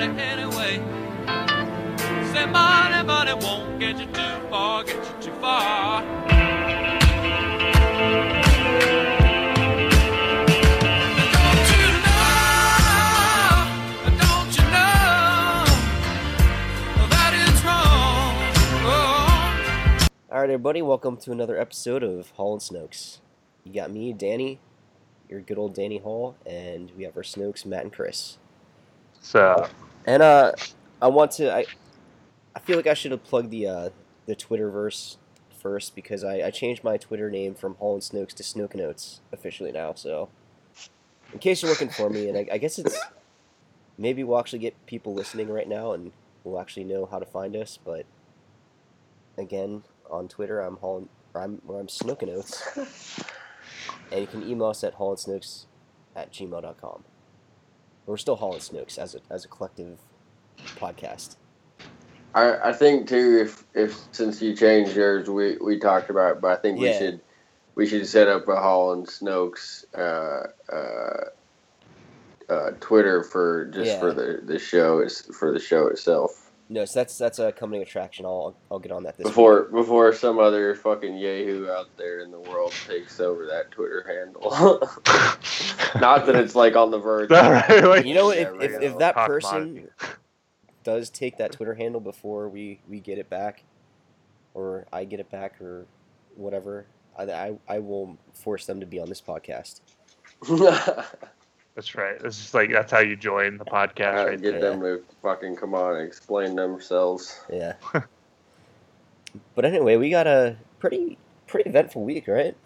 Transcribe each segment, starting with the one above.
it anyway. Say money, money won't get you too far, get you too far. Don't you know? Don't you know that it's wrong? Oh. All right, everybody, welcome to another episode of Hall and Snokes. You got me, Danny, your good old Danny Hall, and we have our Snokes, Matt and Chris. So, And uh, I want to, I, I feel like I should have plugged the uh, the Twitterverse first because I, I changed my Twitter name from Hall and Snokes to Snoke Notes officially now. So, in case you're looking for me, and I, I guess it's maybe we'll actually get people listening right now, and we'll actually know how to find us. But again, on Twitter, I'm Hall, I'm or I'm Snoke Notes, and you can email us at hollandsnokes at gmail.com. We're still Hall Snokes as a as a collective podcast. I, I think too if if since you changed yours we, we talked about it, but I think we should we should set up a Hall and Snokes uh, uh, uh, Twitter for just Yeah. for the, the show is for the show itself No, so that's that's a coming attraction. I'll I'll get on that this before before some other fucking yahoo out there in the world takes over that Twitter handle. Not that it's like on the verge. All right, week. like- You know what? If, if, if that person does take that Twitter handle before we, we get it back, or I get it back, or whatever, I, I, I will force them to be on this podcast. That's right. This is like that's how you join the podcast, Uh, right get there. them to fucking come on and explain themselves. Yeah. but anyway, we got a pretty pretty eventful week, right?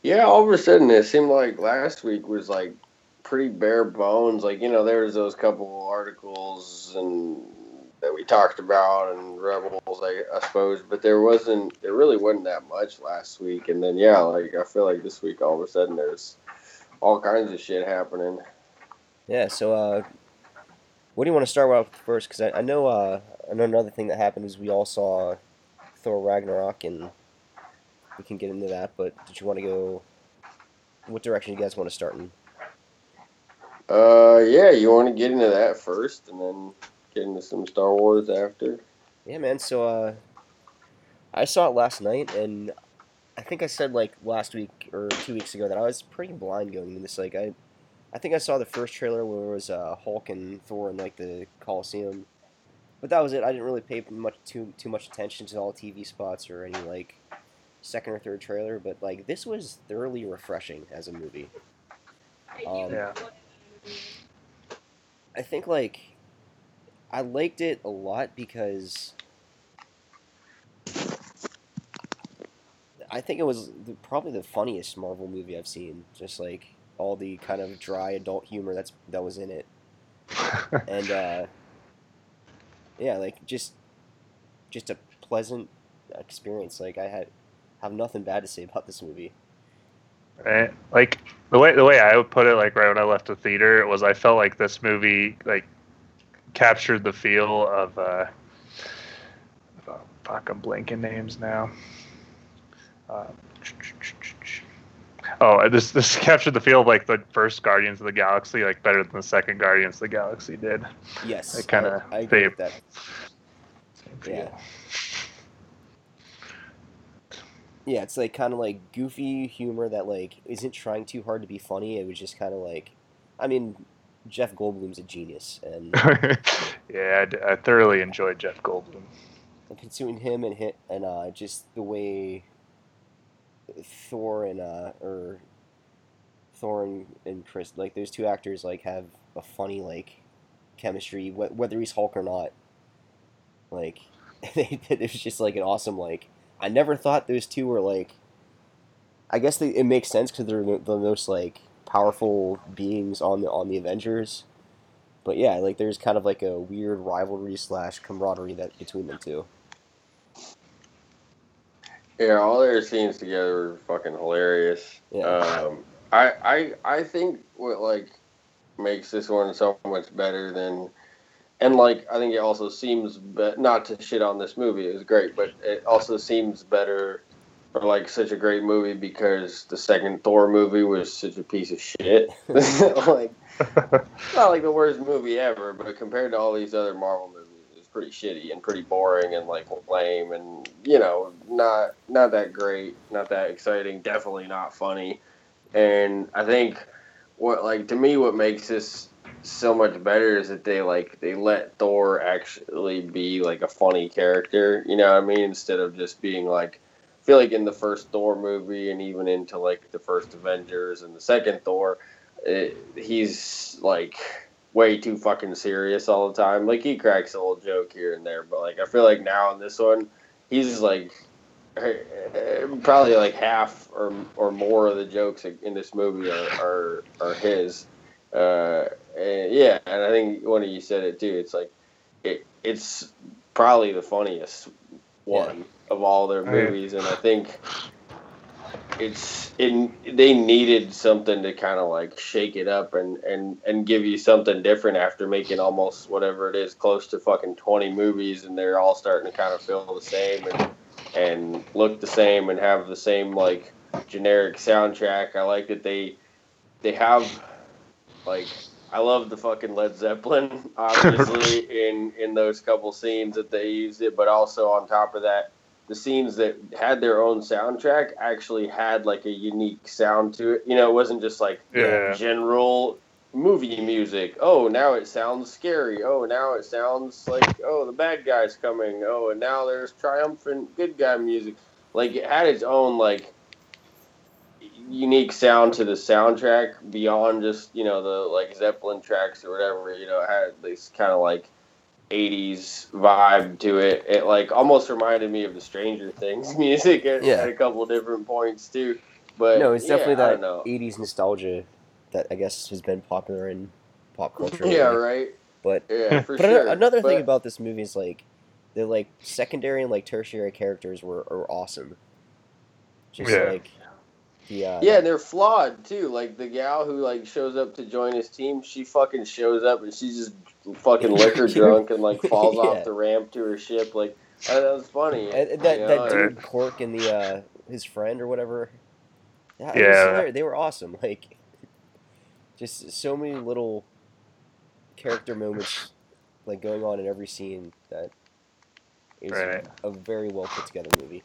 Yeah, all of a sudden it seemed like last week was like pretty bare bones. Like you know, there was those couple articles and that we talked about and rebels, I, I suppose, but there wasn't. There really wasn't that much last week. And then yeah, like I feel like this week all of a sudden there's all kinds of shit happening. Yeah. So, uh, what do you want to start with first? Because I, I know uh, I know another thing that happened is we all saw Thor Ragnarok, and we can get into that. But did you want to go? What direction you guys want to start in? Uh, yeah, you want to get into that first, and then get into some Star Wars after. Yeah, man. So uh, I saw it last night, and I think I said like last week or two weeks ago that I was pretty blind going into this. Like I, I think I saw the first trailer where it was uh, Hulk and Thor in like the Coliseum, but that was it. I didn't really pay much too too much attention to all TV spots or any like second or third trailer. But like this was thoroughly refreshing as a movie. Um, Yeah. I think like I liked it a lot because I think it was the, probably the funniest Marvel movie I've seen. Just like all the kind of dry adult humor that's that was in it, and uh, yeah, like just just a pleasant experience. Like I had have nothing bad to say about this movie. right? Like the way the way I would put it, like right when I left the theater, was I felt like this movie like captured the feel of uh, oh, fuck, I'm blanking names now. Uh, oh, this this captured the feel of like the first Guardians of the Galaxy, like better than the second Guardians of the Galaxy did. Yes, I kinda I, I agree think- with that. Yeah. Yeah, it's like kind of like goofy humor that like isn't trying too hard to be funny. It was just kind of like, I mean, Jeff Goldblum's a genius, and yeah, I d- I, thoroughly enjoyed Jeff Goldblum. between him and hit and uh, just the way Thor and uh, or Thor and, and Chris, like those two actors, like have a funny like chemistry, wh- whether he's Hulk or not. Like, it was just like an awesome like. I never thought those two were like. I guess they, it makes sense because they're the the most like powerful beings on the on the Avengers. But yeah, like there's kind of like a weird rivalry slash camaraderie that between them two. Yeah, all their scenes together were fucking hilarious. Yeah. Um, I, I I think what like makes this one so much better than and like I think it also seems be- not to shit on this movie. It was great, but it also seems better or like such a great movie because the second Thor movie was such a piece of shit. like not like the worst movie ever, but compared to all these other Marvel movies, it's pretty shitty and pretty boring and like lame and you know not not that great, not that exciting, definitely not funny. And I think what like to me what makes this so much better is that they like they let Thor actually be like a funny character, you know what I mean, instead of just being like I feel like in the first Thor movie and even into like the first Avengers and the second Thor, it, he's like way too fucking serious all the time. Like he cracks a little joke here and there, but like I feel like now in this one, he's like eh, probably like half or or more of the jokes in this movie are are, are his. Uh, and yeah, and I think one of you said it too. It's like it it's probably the funniest one yeah. of all their movies, and I think it's in they needed something to kind of like shake it up and and and give you something different after making almost whatever it is close to fucking 20 movies and they're all starting to kind of feel the same and and look the same and have the same like generic soundtrack. I like that they they have like I love the fucking Led Zeppelin, obviously in in those couple scenes that they used it, but also on top of that, the scenes that had their own soundtrack actually had like a unique sound to it. You know, it wasn't just like yeah. general movie music. Oh, now it sounds scary. Oh, now it sounds like oh the bad guy's coming. Oh, and now there's triumphant good guy music. Like it had its own like unique sound to the soundtrack beyond just you know the like Zeppelin tracks or whatever. You know, it had this kind of like 80s vibe to it. It like almost reminded me of the Stranger Things music at, yeah. at a couple different points too. But no, it's yeah, definitely that 80s nostalgia that I guess has been popular in pop culture. yeah, right. But yeah, for but sure. another but, thing about this movie is like the like secondary and like tertiary characters were are awesome. Just yeah. like Uh, yeah. Yeah, they're flawed too. Like the gal who like shows up to join his team, she fucking shows up and she's just fucking liquor drunk and like falls yeah. off the ramp to her ship. Like that, that was funny. And, and that you know? that dude Korg and the uh, his friend or whatever. Yeah, yeah. they were awesome. Like just so many little character moments like going on in every scene that is right. a very well put together movie.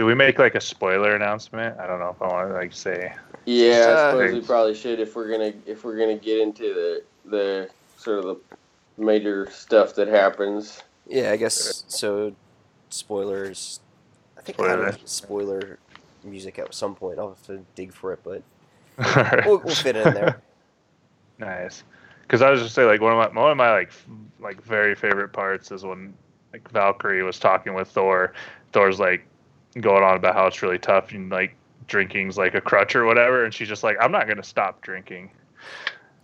Do we make like a spoiler announcement? I don't know if I want to like say. Yeah, I suppose we probably should if we're gonna if we're gonna get into the the sort of the major stuff that happens. Yeah, I guess so. Spoilers. I think spoiler. I have spoiler music at some point. I'll have to dig for it, but we'll, we'll fit it in there. nice. Because I was just say like one of my one of my like like very favorite parts is when like Valkyrie was talking with Thor. Thor's like, going on about how it's really tough and like drinking's like a crutch or whatever, and she's just like, I'm not gonna stop drinking.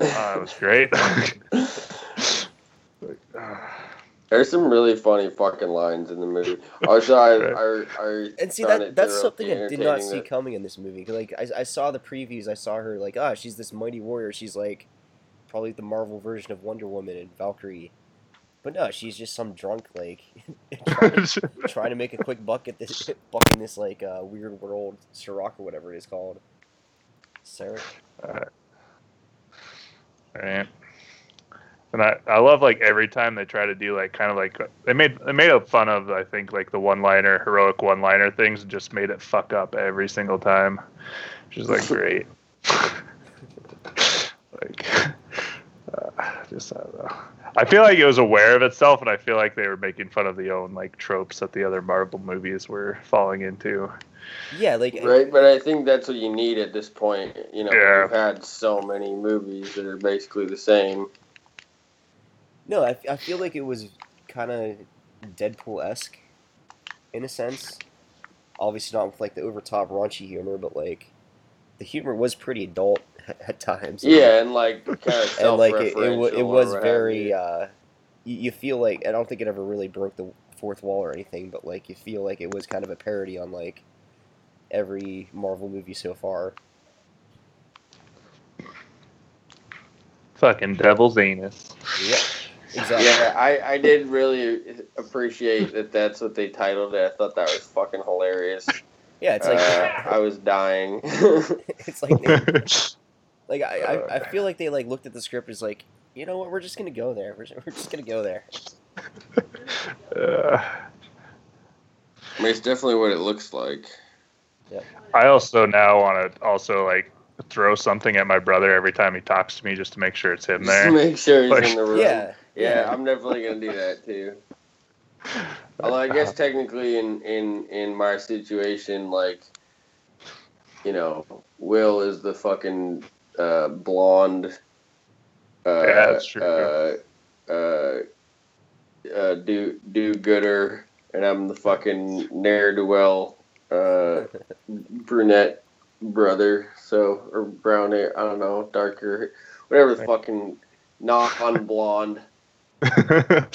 Uh, it was great. There's some really funny fucking lines in the movie. Also, I, I, I and see that that's something I did not see that. coming in this movie. Like I, I saw the previews, I saw her like, ah, oh, she's this mighty warrior. She's like probably the Marvel version of Wonder Woman and Valkyrie. But no, she's just some drunk like trying, to, trying, to, make a quick buck at this buck in this like uh, weird world Sirach or whatever it is called. Sarah. Uh, right. And I, I love like every time they try to do like kind of like they made they made a fun of I think like the one liner heroic one liner things and just made it fuck up every single time, which is like great. like just I don't know. I feel like it was aware of itself, and I feel like they were making fun of the own like tropes that the other Marvel movies were falling into. Yeah, like uh, right, but I think that's what you need at this point. You know, yeah. we've had so many movies that are basically the same. No, I, I feel like it was kind of Deadpool esque, in a sense. Obviously, not with like the over top raunchy humor, but like the humor was pretty adult at times. Yeah, and like kind of and like it, it, it was very. Uh, you, you feel like I don't think it ever really broke the fourth wall or anything, but like you feel like it was kind of a parody on like every Marvel movie so far. Fucking devil's anus. Yeah. Exactly. Yeah, I, I did really appreciate that that's what they titled it. I thought that was fucking hilarious. Yeah, it's like uh, I was dying. it's like they, like I, I I feel like they like looked at the script as like you know what we're just gonna go there we're, we're just gonna go there. Uh, I mean, it's definitely what it looks like. I also now want to also like throw something at my brother every time he talks to me just to make sure it's him Just there. make sure he's Like- in the room. Yeah. Yeah, I'm definitely gonna do that too. Although I guess technically in in in my situation, like, you know, Will is the fucking uh, blonde. Uh, Yeah, that's true. Uh, uh, uh, do do gooder, and I'm the fucking ne'er do well uh, brunette brother. So or brown hair, I don't know, darker, whatever the fucking non blonde. right,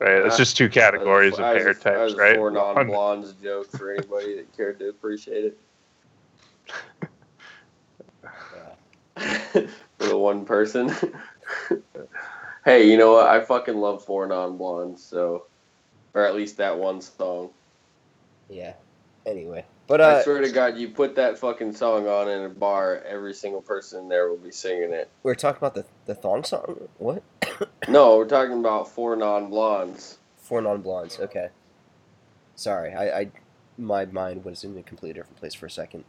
it's just two categories of was- hair was types, a right? Four non-blondes jokes for anybody that cared to appreciate it. for the one person. hey, you know what? I fucking love four non-blondes, so or at least that one song. Yeah. Anyway, but I uh, swear to God, you put that fucking song on in a bar, every single person there will be singing it. we're talking about the the thong song. What? No, we're talking about four non-blondes. Four non blondes. Okay. Sorry, I, I my mind was in a completely different place for a second.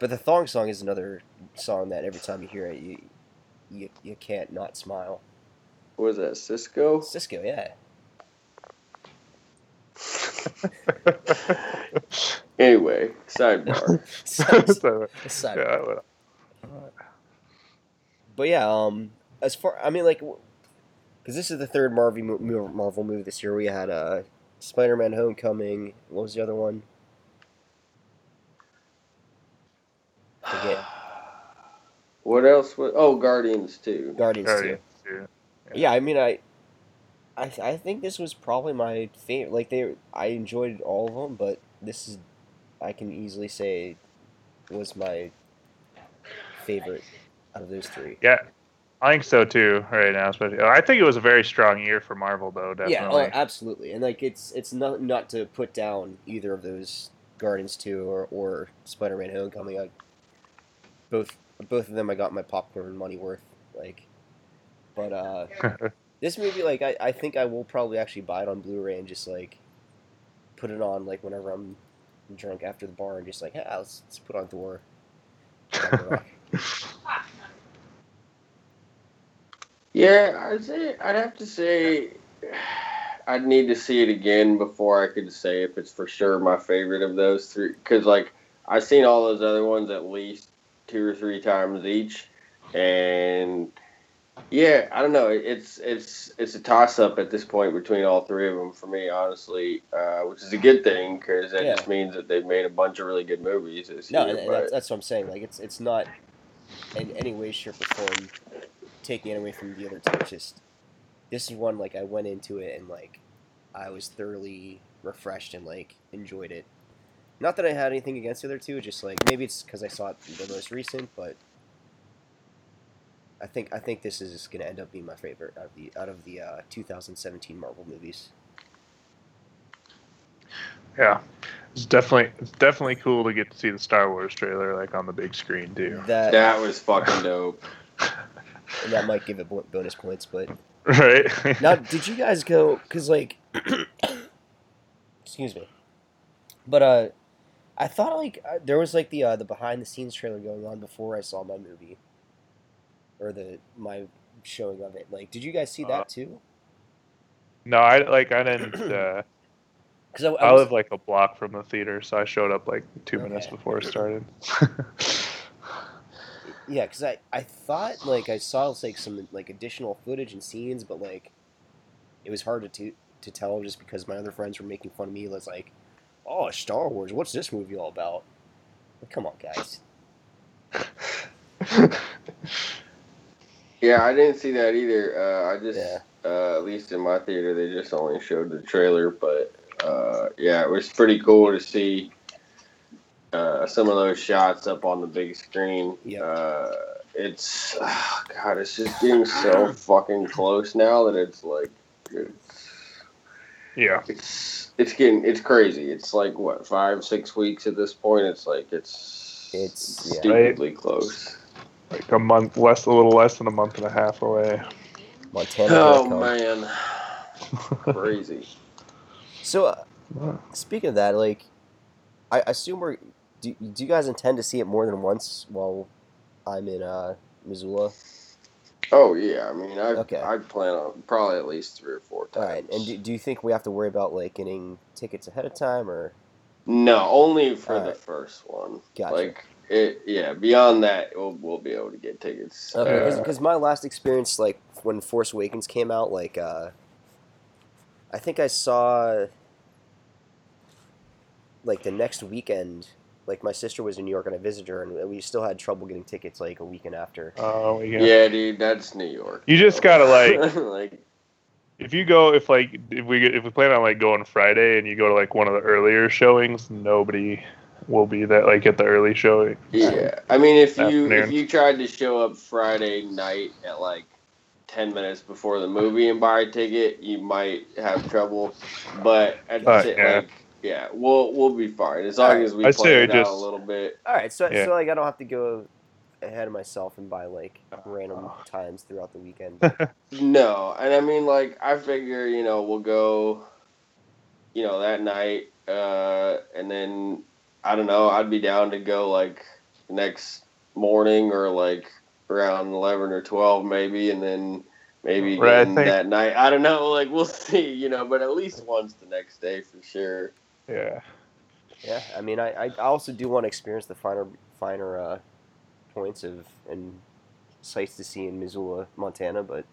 But the thong song is another song that every time you hear it, you you, you can't not smile. What was that, Sisqó? Sisqó, yeah. Anyway, sidebar. sidebar. Aside yeah, well, But yeah, um, as far I mean, like, because this is the third Marvel mo- mo- Marvel movie this year. We had uh, Spider-Man: Homecoming. What was the other one? Forget. What else? Was, oh, Guardians too. Guardians Guardians, two. too. Yeah, I mean, I, I, I think this was probably my favorite. Like they, I enjoyed all of them, but this is, I can easily say, was my favorite out of those three. Yeah, I think so too. Right now, especially, oh, I think it was a very strong year for Marvel, though. Definitely. Yeah, oh, absolutely. And like it's it's not not to put down either of those Guardians two or, or Spider Man Homecoming. I, both both of them I got my popcorn money worth. Like, but uh, this movie like I, I think I will probably actually buy it on Blu-ray and just like put it on like whenever I'm drunk after the bar and just like yeah let's, let's put on Thor. Yeah, I'd say I'd have to say I'd need to see it again before I could say if it's for sure my favorite of those three. Because like I've seen all those other ones at least two or three times each, and yeah, I don't know. It's it's it's a toss up at this point between all three of them for me, honestly, uh, which is a good thing because that Yeah. just means that they've made a bunch of really good movies this No, year. and, and that's, that's what I'm saying. Like it's it's not in any way, shape, or form taking it away from the other two. It's just this is one like I went into it and like I was thoroughly refreshed and like enjoyed it. Not that I had anything against the other two, just like maybe it's because I saw it the most recent, but I think I think this is gonna end up being my favorite out of the out of the uh, 2017 Marvel movies. yeah, it's definitely it's definitely cool to get to see the Star Wars trailer like on the big screen too. That that was fucking dope. and that might give it bonus points, but Right. Now, did you guys go? Cause like, excuse me, but uh, I thought like uh, there was like the uh, the behind the scenes trailer going on before I saw my movie, or the my showing of it. Like, did you guys see Uh, that too? no, I like I didn't. Uh, Because I, I, I was, live like a block from the theater, so I showed up like two minutes before it started. yeah, because I I thought like I saw like some like additional footage and scenes, but like it was hard to to, to tell just because my other friends were making fun of me. It's like, oh, Star Wars, what's this movie all about? Come on, guys. Yeah, I didn't see that either. Uh, I just, Yeah. uh, at least in my theater, they just only showed the trailer. But uh, yeah, it was pretty cool to see uh, some of those shots up on the big screen. Yep. Uh, it's oh God, it's just getting so fucking close now that it's like it's Yeah. it's it's getting it's crazy. It's like what five six weeks at this point. It's like it's It's- yeah. stupidly close. Like a month less, a little less than a month and a half away. Montana. Oh Dot com. man, crazy. So, uh, speaking of that, like, I assume we're. Do, do you guys intend to see it more than once while I'm in uh, Missoula? Oh yeah, I mean, I Okay. I plan on probably at least three or four times. right, and do, do you think we have to worry about like getting tickets ahead of time or? no, only for the Alright. first one. Gotcha. Like it, yeah. Beyond that, we'll we'll be able to get tickets. Okay, Uh, because my last experience, like when Force Awakens came out, like uh, I think I saw like the next weekend. Like my sister was in New York and I visited her, and we still had trouble getting tickets like a weekend after. Oh, yeah. yeah. dude, that's New York. You just gotta, like- like If you go, if like, if we if we plan on like going Friday and you go to like one of the earlier showings, nobody will be there. Like at the early showing. Yeah, I mean, if you if you tried to show up Friday night at like ten minutes before the movie and buy a ticket, you might have trouble. But at the Uh, sa- yeah. like, yeah, we'll we'll be fine as long Alright. as we I'd say plan it out just- a little bit. All right, so Yeah. so like I don't have to go ahead of myself and buy like random times throughout the weekend. No, and I mean, like, I figure you know we'll go, you know, that night, uh, and then I don't know. I'd be down to go like next morning or like around eleven or twelve maybe, and then maybe Right, think- that night. I don't know. Like we'll see, you know, but at least once the next day for sure. Yeah. yeah, I mean, I, I also do want to experience the finer finer uh, points of and sights to see in Missoula, Montana, but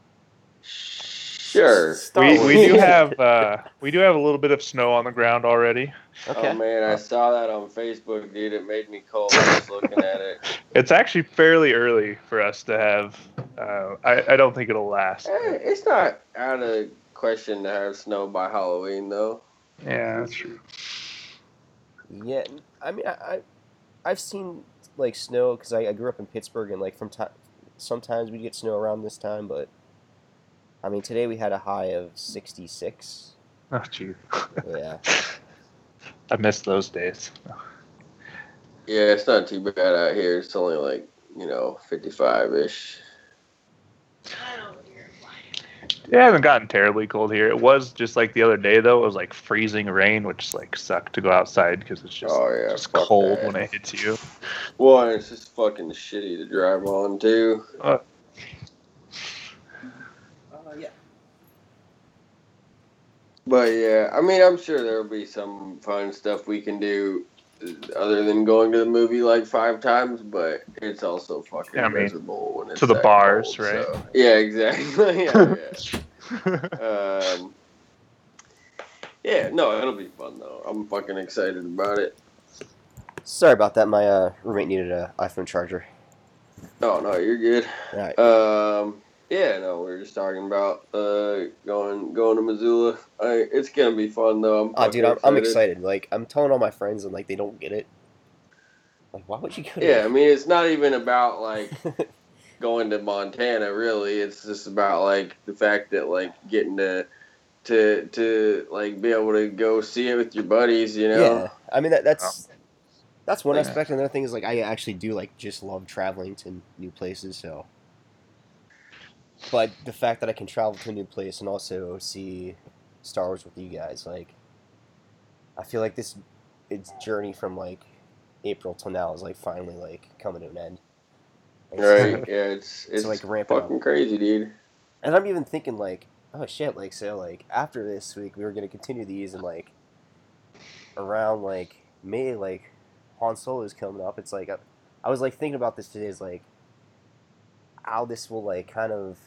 Sure. We, we do have uh, we do have a little bit of snow on the ground already. okay. Oh man, I saw that on Facebook, dude. It made me cold just looking at it. It's actually fairly early for us to have. Uh, I I don't think it'll last. Eh, it's not out of question to have snow by Halloween, though. Yeah, that's true. Yeah, I mean, I, I I've seen like snow because I, I grew up in Pittsburgh and like from time sometimes we get snow around this time, but I mean today we had a high of sixty six. Oh, gee. Yeah, I miss those days. Yeah, it's not too bad out here. It's only like you know fifty-five ish. It hasn't gotten terribly cold here. It was just like the other day though. It was like freezing rain, which like sucked to go outside because it's just Oh yeah, just cold that. when it hits you. Well, and it's just fucking shitty to drive on too. Uh, yeah. But yeah, I mean, I'm sure there'll be some fun stuff we can do uh, other than going to the movie like five times. But it's also fucking Yeah, I mean, miserable when it's to the that bars, cold, right? so- Yeah, exactly. yeah, yeah. Um, yeah, no, it'll be fun though. I'm fucking excited about it. Sorry about that. My uh, roommate needed an iPhone charger. Oh no, you're good. All right. Um, yeah, no, we are just talking about uh going going to Missoula. I, it's gonna be fun though. I'm Oh, dude, I'm, I'm excited. Like, I'm telling all my friends, and like, they don't get it. Like, why would you go? To Yeah, I mean, it's not even about like going to Montana. Really, it's just about like the fact that like getting to to to like be able to go see it with your buddies. You know. Yeah, I mean that that's that's one Yeah. aspect. Another thing is like I actually do like just love traveling to new places. So, but the fact that I can travel to a new place and also see Star Wars with you guys, like, I feel like this its journey from like April till now is like finally like coming to an end. So- Right. Yeah. It's it's like, ramp it up. crazy, dude. And I'm even thinking like, oh shit, like so like after this week we were gonna continue these and like around like May like Han Solo is coming up. It's like I, I was like thinking about this today is like how this will like kind of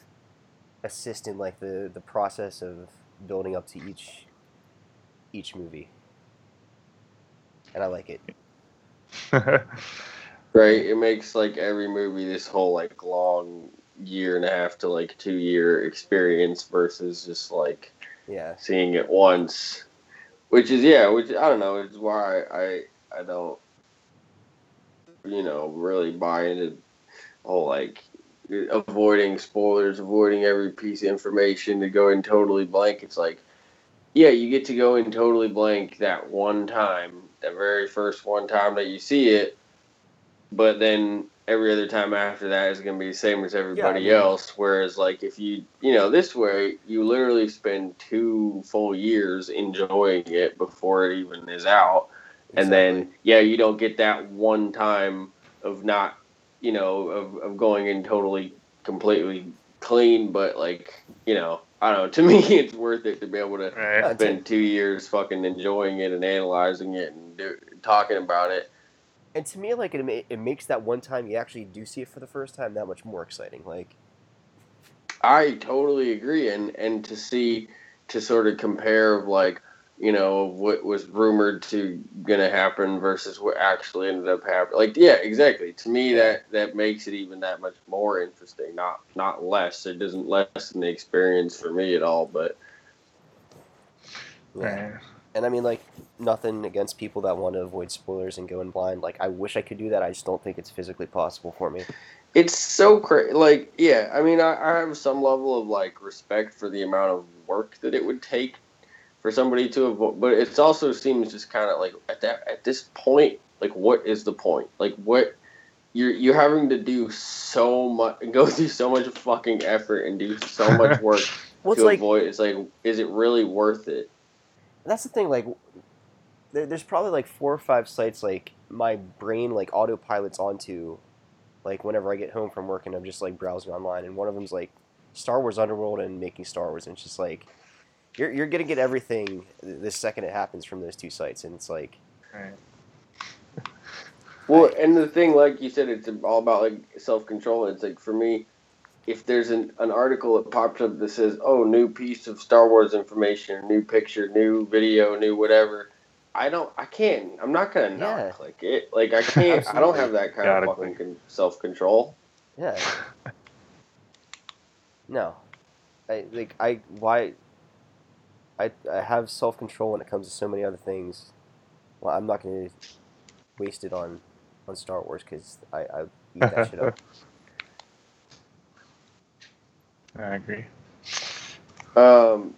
assist in like the the process of building up to each each movie. And I like it. Right. It makes like every movie this whole like long year and a half to like two year experience versus just like Yeah. seeing it once, which is yeah, which I don't know, it's why I I don't you know really buy into whole like avoiding spoilers, avoiding every piece of information to go in totally blank. It's like, yeah, you get to go in totally blank that one time, that very first one time that you see it, but then every other time after that is going to be the same as everybody mean- else. Whereas, like, if you, you know, this way, you literally spend two full years enjoying it before it even is out. And then, yeah, you don't get that one time of not, you know, of, of going in totally, completely clean, but, like, you know, I don't know. To me, it's worth it to be able to Right. Spend two years fucking enjoying it and analyzing it and do, talking about it. and to me, like it, it makes that one time you actually do see it for the first time that much more exciting. Like, I totally agree, and and to see to sort of compare of like you know what was rumored to gonna happen versus what actually ended up happening. Like yeah, exactly. To me, that that makes it even that much more interesting, not not less. It doesn't lessen the experience for me at all, but yeah. Right. And I mean, like, nothing against people that want to avoid spoilers and go in blind. Like, I wish I could do that. I just don't think it's physically possible for me. it's so crazy. Like, yeah, I mean, I, I have some level of like respect for the amount of work that it would take for somebody to avoid, but it also seems just kind of like at that at this point, like, what is the point? Like, what you're you're having to do so much, go through so much fucking effort and do so much work Well, it's to like avoid. It's like, is it really worth it? that's the thing. Like, there, there's probably like four or five sites like my brain like autopilots onto, like whenever I get home from work and I'm just like browsing online, and one of them's like Star Wars Underworld and Making Star Wars, and it's just like you're you're gonna get everything the second it happens from those two sites, and it's like Right. Well, and the thing, like you said, it's all about like self control. It's like for me, if there's an, an article that pops up that says, "Oh, new piece of Star Wars information, new picture, new video, new whatever," I don't, I can't, I'm not gonna not Yeah. click it. Like I can't, I don't have that kind Gotta of fucking con- self control. yeah, no, I like I why. I, I have self control when it comes to so many other things. Well, I'm not going to waste it on, on Star Wars because I, I eat that shit up. I agree. Um,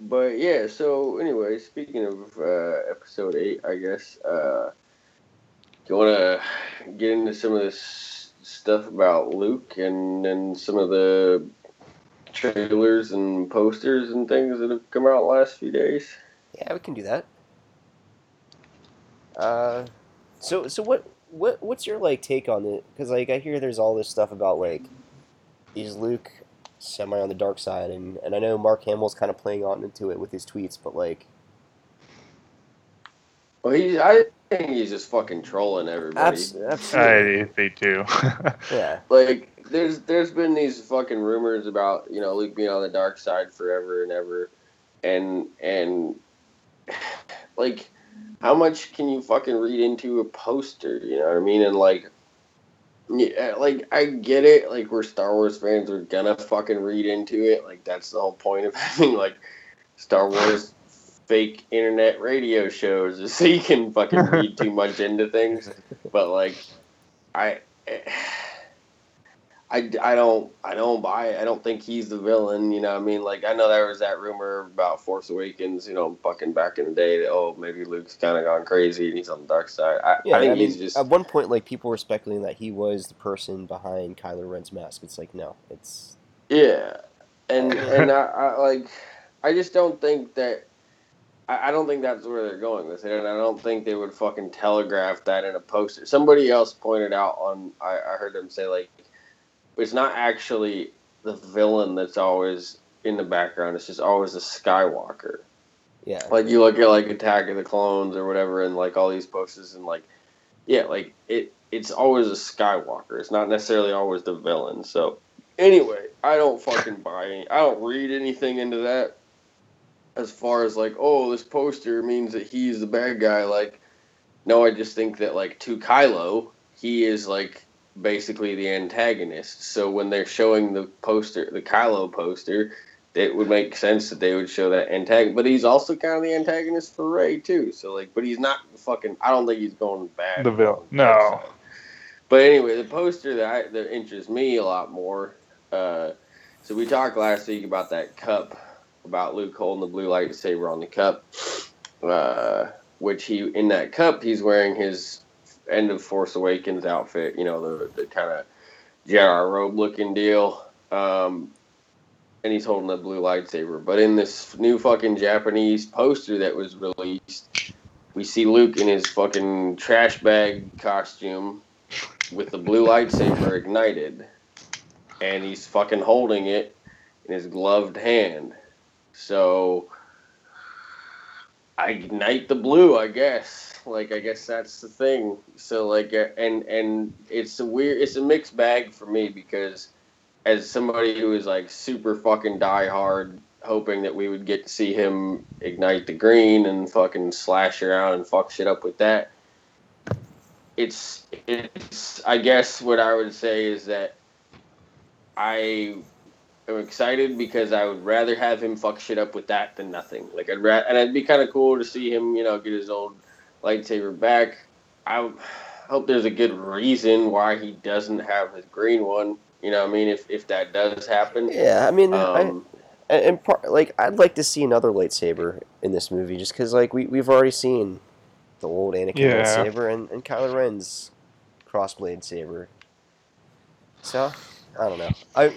but yeah. So anyway, speaking of uh, episode eight, I guess. Uh, do you want to get into some of this stuff about Luke and and some of the trailers and posters and things that have come out last few days? Yeah, we can do that. Uh, so so what what what's your like take on it? Because like I hear there's all this stuff about like is Luke semi on the dark side, and and I know Mark Hamill's kind of playing on into it with his tweets, but like Well, he, I think he's just fucking trolling everybody. abs- absolutely, I they do. yeah, like there's there's been these fucking rumors about you know Luke being on the dark side forever and ever, and and like how much can you fucking read into a poster? You know what I mean? And like. Yeah, like I get it. Like we're Star Wars fans, we're gonna fucking read into it. Like that's the whole point of having like Star Wars fake internet radio shows, is so you can fucking read too much into things. But like, I, eh, I, I don't I don't buy it. I don't think he's the villain. You know, what I mean, like I know there was that rumor about Force Awakens. You know, fucking back in the day that oh maybe Luke's kind of gone crazy and he's on the dark side. I, yeah. I think I mean, he's just at one point, like people were speculating that he was the person behind Kylo Ren's mask. It's like no, it's Yeah, and and I, I like, I just don't think that. I I don't think that's where they're going with it, and I don't think they would fucking telegraph that in a poster. Somebody else pointed out on, I, I heard them say like, it's not actually the villain that's always in the background. It's just always a Skywalker. yeah, Like you look at like Attack of the Clones or whatever, and like all these posters, and like, yeah, like it, it's always a Skywalker. It's not necessarily always the villain. So anyway, I don't fucking buy any. I don't read anything into that. As far as like, oh, this poster means that he's the bad guy. Like, no, I just think that like to Kylo, he is like basically the antagonist. So when they're showing the poster, the Kylo poster, it would make sense that they would show that antagonist. But he's also kind of the antagonist for Rey too. So like, but he's not fucking. I don't think he's going bad. The villain. No. But anyway, the poster that I, that interests me a lot more. Uh, so we talked last week about that cup, about Luke holding the blue lightsaber on the cup, uh, which he in that cup he's wearing his end of Force Awakens outfit. You know the the kind of Jedi robe looking deal. Um, and he's holding a blue lightsaber. But in this new fucking Japanese poster that was released, we see Luke in his fucking trash bag costume with the blue lightsaber ignited, and he's fucking holding it in his gloved hand. So I ignite the blue, I guess. Like I guess that's the thing. So like, uh, and and it's a weird, it's a mixed bag for me because as somebody who is like super fucking diehard, hoping that we would get to see him ignite the green and fucking slash around and fuck shit up with that. It's it's I guess what I would say is that I am excited because I would rather have him fuck shit up with that than nothing. Like I'd ra- and it'd be kind of cool to see him, you know, get his old lightsaber back. I hope there's a good reason why he doesn't have his green one. You know, what I mean, if if that does happen, Yeah, I mean, I, um, and, and part, like I'd like to see another lightsaber in this movie, just because like we we've already seen the old Anakin Yeah. lightsaber and and Kylo Ren's crossblade saber. So I don't know. I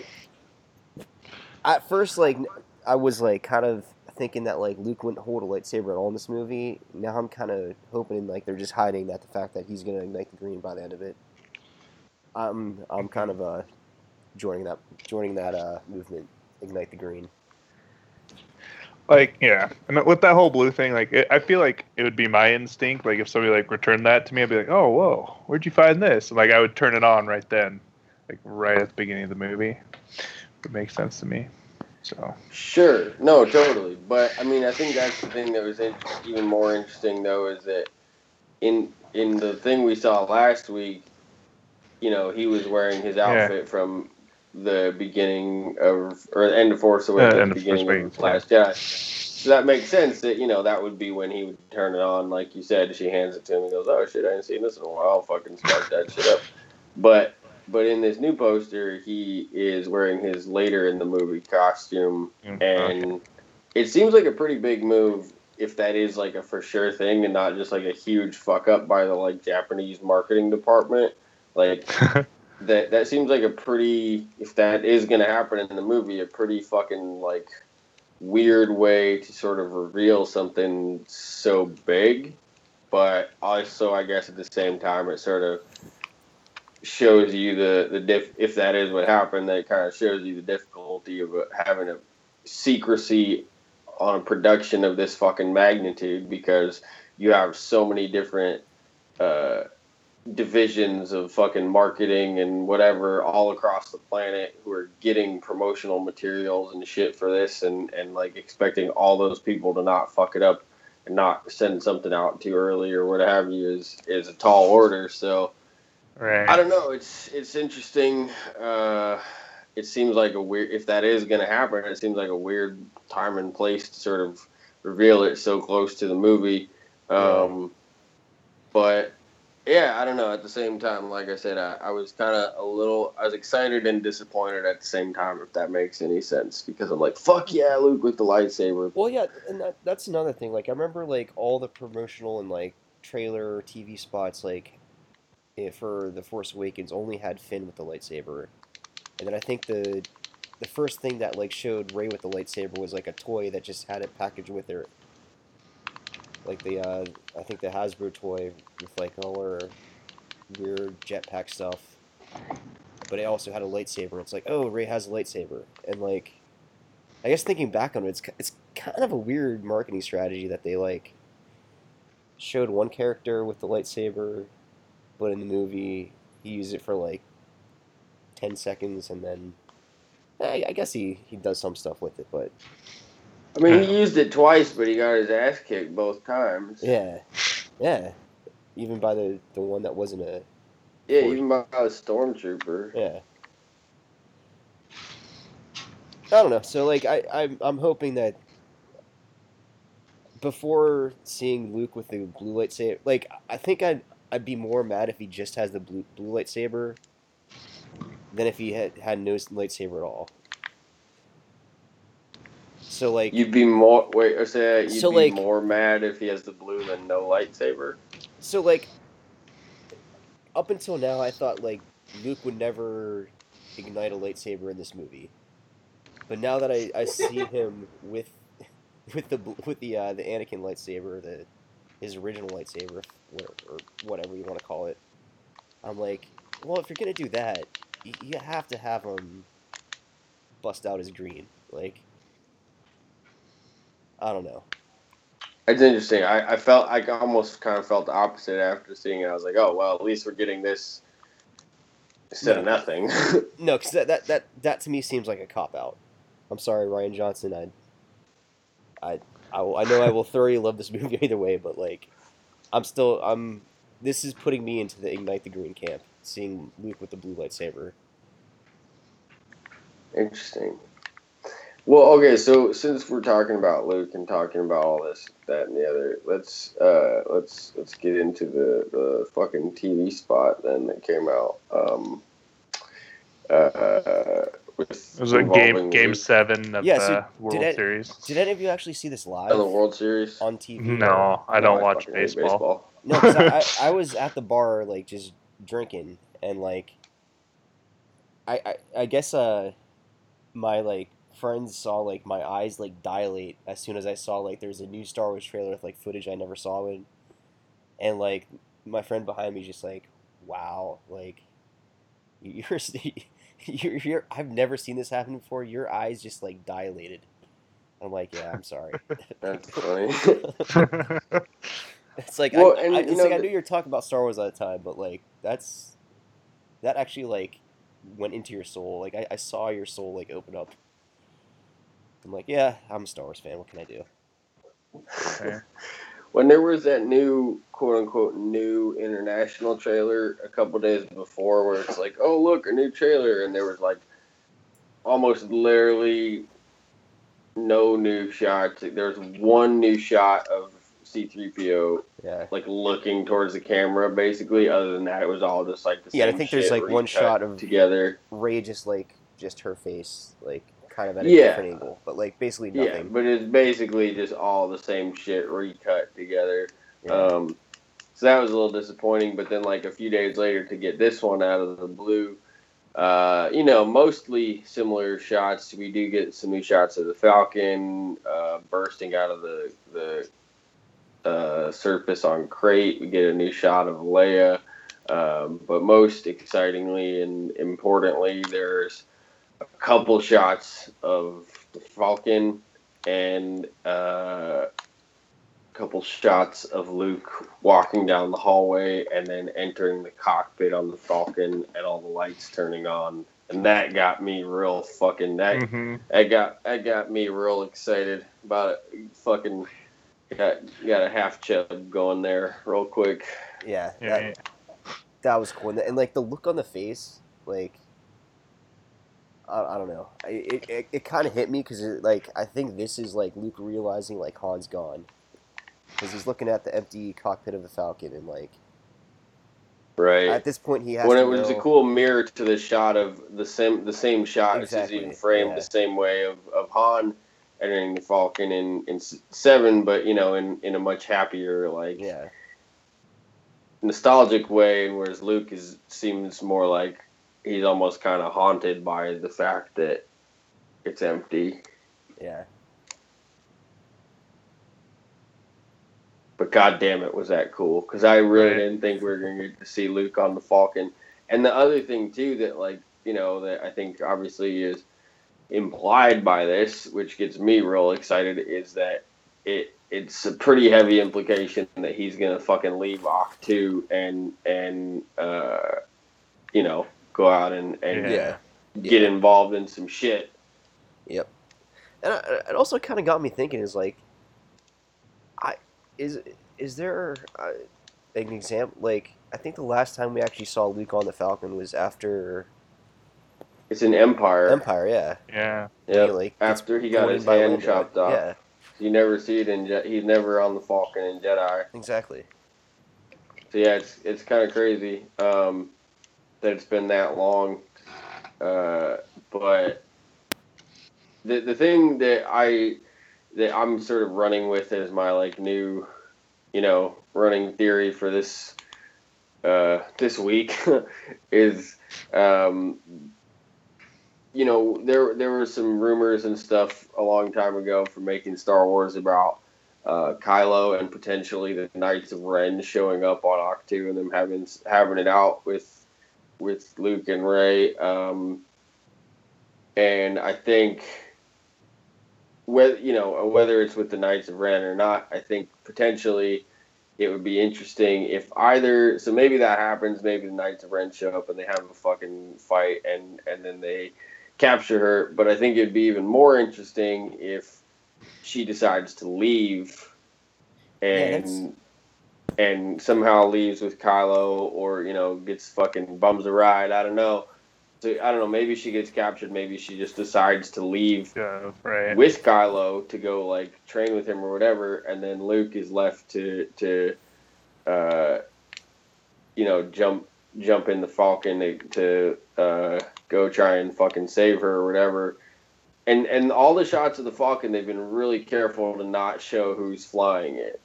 at first like I was like kind of thinking that like Luke wouldn't hold a lightsaber at all in this movie. Now I'm kind of hoping like they're just hiding that the fact that he's gonna ignite the green by the end of it. I'm I'm kind of uh joining that joining that uh movement, ignite the green. like yeah and with that whole blue thing like it, i feel like it would be my instinct like if somebody like returned that to me i'd be like oh whoa where'd you find this and, like i would turn it on right then like right at the beginning of the movie it makes sense to me so Sure, no, totally. But I mean, I think that's the thing that was in- even more interesting, though, is that in in the thing we saw last week, you know, he was wearing his outfit from the beginning of or the end of Force Awakens, end of beginning Force of Last Jedi. So that makes sense that you know that would be when he would turn it on, like you said. She hands it to him and goes, "Oh shit, I ain't seen this in a while. I'll fucking spark that shit up." But but in this new poster, he is wearing his later in the movie costume, mm, and it seems like a pretty big move if that is like a for sure thing and not just like a huge fuck up by the like Japanese marketing department. Like that that seems like a pretty if that is going to happen in the movie a pretty fucking like weird way to sort of reveal something so big. But also i guess at the same time it sort of shows you the the diff if that is what happened that kind of shows you the difficulty of uh, having a secrecy on a production of this fucking magnitude because you have so many different uh divisions of fucking marketing and whatever all across the planet who are getting promotional materials and shit for this and and like expecting all those people to not fuck it up and not send something out too early or what have you is is a tall order. So right I don't know. It's it's interesting. Uh, it seems like a weird. If that is going to happen, it seems like a weird time and place to sort of reveal it so close to the movie. Um, But yeah, I don't know. At the same time, like I said, I, I was kind of a little. I was excited and disappointed at the same time, if that makes any sense. Because I'm like, fuck yeah, Luke with the lightsaber. Well, yeah, and that, that's another thing. Like, I remember like all the promotional and like trailer TV spots, like for the Force Awakens, only had Finn with the lightsaber, and then I think the the first thing that like showed Rey with the lightsaber was like a toy that just had it packaged with her. Like the uh, I think the Hasbro toy with like all her weird jetpack stuff, but it also had a lightsaber. It's like, oh, Rey has a lightsaber, and like I guess thinking back on it, it's it's kind of a weird marketing strategy that they like showed one character with the lightsaber, but in the movie he used it for like ten seconds, and then I, I guess he he does some stuff with it, but I mean, he used it twice, but he got his ass kicked both times. yeah, yeah, even by the the one that wasn't a Yeah, even by a stormtrooper. yeah. I don't know. So like I I'm I'm hoping that before seeing Luke with the blue lightsaber, like I think I I'd be more mad if he just has the blue blue lightsaber than if he had had no lightsaber at all. So like You'd be more wait, I say you'd So, be like- more mad if he has the blue than no lightsaber. so like up until now I thought like Luke would never ignite a lightsaber in this movie. But now that I, I see him with with the with the uh, the Anakin lightsaber, the his original lightsaber or, whatever you want to call it, I'm like, well, if you're gonna do that, you, you have to have him bust out his green. Like, I don't know. It's interesting. I, I felt I almost kind of felt the opposite after seeing it. I was like, oh well, at least we're getting this instead of nothing. No, because that, that that that to me seems like a cop out. I'm sorry, Rian Johnson. I, I, I, I know I will thoroughly love this movie either way, but like, I'm still I'm. This is putting me into the ignite the green camp, seeing Luke with the blue lightsaber. Interesting. Well, okay, so since we're talking about Luke and talking about all this, that, and the other, let's uh, let's let's get into the, the fucking TV spot then that came out. Um, uh, with It was a game game Luke seven of Yeah, so the World did it- Series. Did any of you actually see this live in the World Series. on TV? No, I don't No, watch fucking hate baseball. No, 'cause I, I, I was at the bar like just drinking and like I, I I guess uh my like friends saw like my eyes like dilate as soon as I saw like there's a new Star Wars trailer with like footage I never saw in and like my friend behind me just like wow like you're you're, you're I've never seen this happen before your eyes just like dilated I'm like yeah I'm sorry That's funny. It's like Well, I, and, I, you it's know, like I knew you were talking about Star Wars at the time, but like that's that actually like went into your soul. Like I, I saw your soul like open up. I'm like, yeah, I'm a Star Wars fan. What can I do? When there was that new quote unquote new international trailer a couple days before where it's like oh look a new trailer and there was like almost literally no new shots. There's one new shot of C-3PO Yeah, like looking towards the camera basically. Other than that it was all just like the same. Yeah, I think there's, like, one shot of- together. Rey just like just her face, like kind of at a Yeah. different angle, but like basically nothing. yeah but it's basically just all the same shit recut together Yeah, Um, so that was a little disappointing. But then, like a few days later, to get this one out of the blue, uh, you know, mostly similar shots. We do get some new shots of the Falcon uh, bursting out of the the uh, surface on Crait. We get a new shot of Leia. Um, but most excitingly and importantly, there's a couple shots of the Falcon and uh, couple shots of Luke walking down the hallway and then entering the cockpit on the Falcon and all the lights turning on. And that got me real fucking that hmm that got that got me real excited about it. Fucking got got a half chub going there real quick. yeah, Yeah, that, that was cool, and, and like the look on the face, like I, I don't know, it it, it kind of hit me because like I think this is like Luke realizing like Han's gone, because he's looking at the empty cockpit of the Falcon and like Right. at this point he has when to it was know, a cool mirror to the shot of the same the same shot it's Exactly, even framed yeah. the same way of, of Han entering the Falcon in, in seven, but you know in, in a much happier like yeah nostalgic way, whereas Luke is seems more like he's almost kind of haunted by the fact that it's empty. yeah But god damn it, was that cool? Because I really didn't think we were going to get to see Luke on the Falcon. And the other thing too that like you know that I think obviously is implied by this, which gets me real excited, is that it it's a pretty heavy implication that he's gonna fucking leave Ahch-To and and uh, you know go out and and yeah. get Yeah. involved in some shit. Yep. And I, it also kind of got me thinking is like, I is is there uh, an example like I think the last time we actually saw Luke on the Falcon was after It's an empire. Empire, yeah. yeah. Yep. He, like, After he got his hand Lando. chopped off. Yeah, You never see it in Je- he's never on the Falcon in Jedi. exactly. so yeah, it's it's kind of crazy um, that it's been that long. Uh, but the the thing that I that I'm sort of running with as my like new, you know, running theory for this uh, this week is, um, you know, there there were some rumors and stuff a long time ago for making Star Wars about uh, Kylo and potentially the Knights of Ren showing up on Ahch-To and them having having it out with with Luke and Rey. Um, and I think whether you know whether it's with the Knights of Ren or not, I think potentially it would be interesting if either. So maybe that happens. Maybe the Knights of Ren show up and they have a fucking fight, and and then they capture her. But I think it'd be even more interesting if she decides to leave and and somehow leaves with Kylo, or you know gets fucking bums a ride. I don't know. So I don't know. Maybe she gets captured. Maybe she just decides to leave Yeah, right. with Kylo to go like train with him or whatever, and then Luke is left to to uh, you know jump jump in the Falcon to, to uh, go try and fucking save her or whatever. And and all the shots of the Falcon, they've been really careful to not show who's flying it.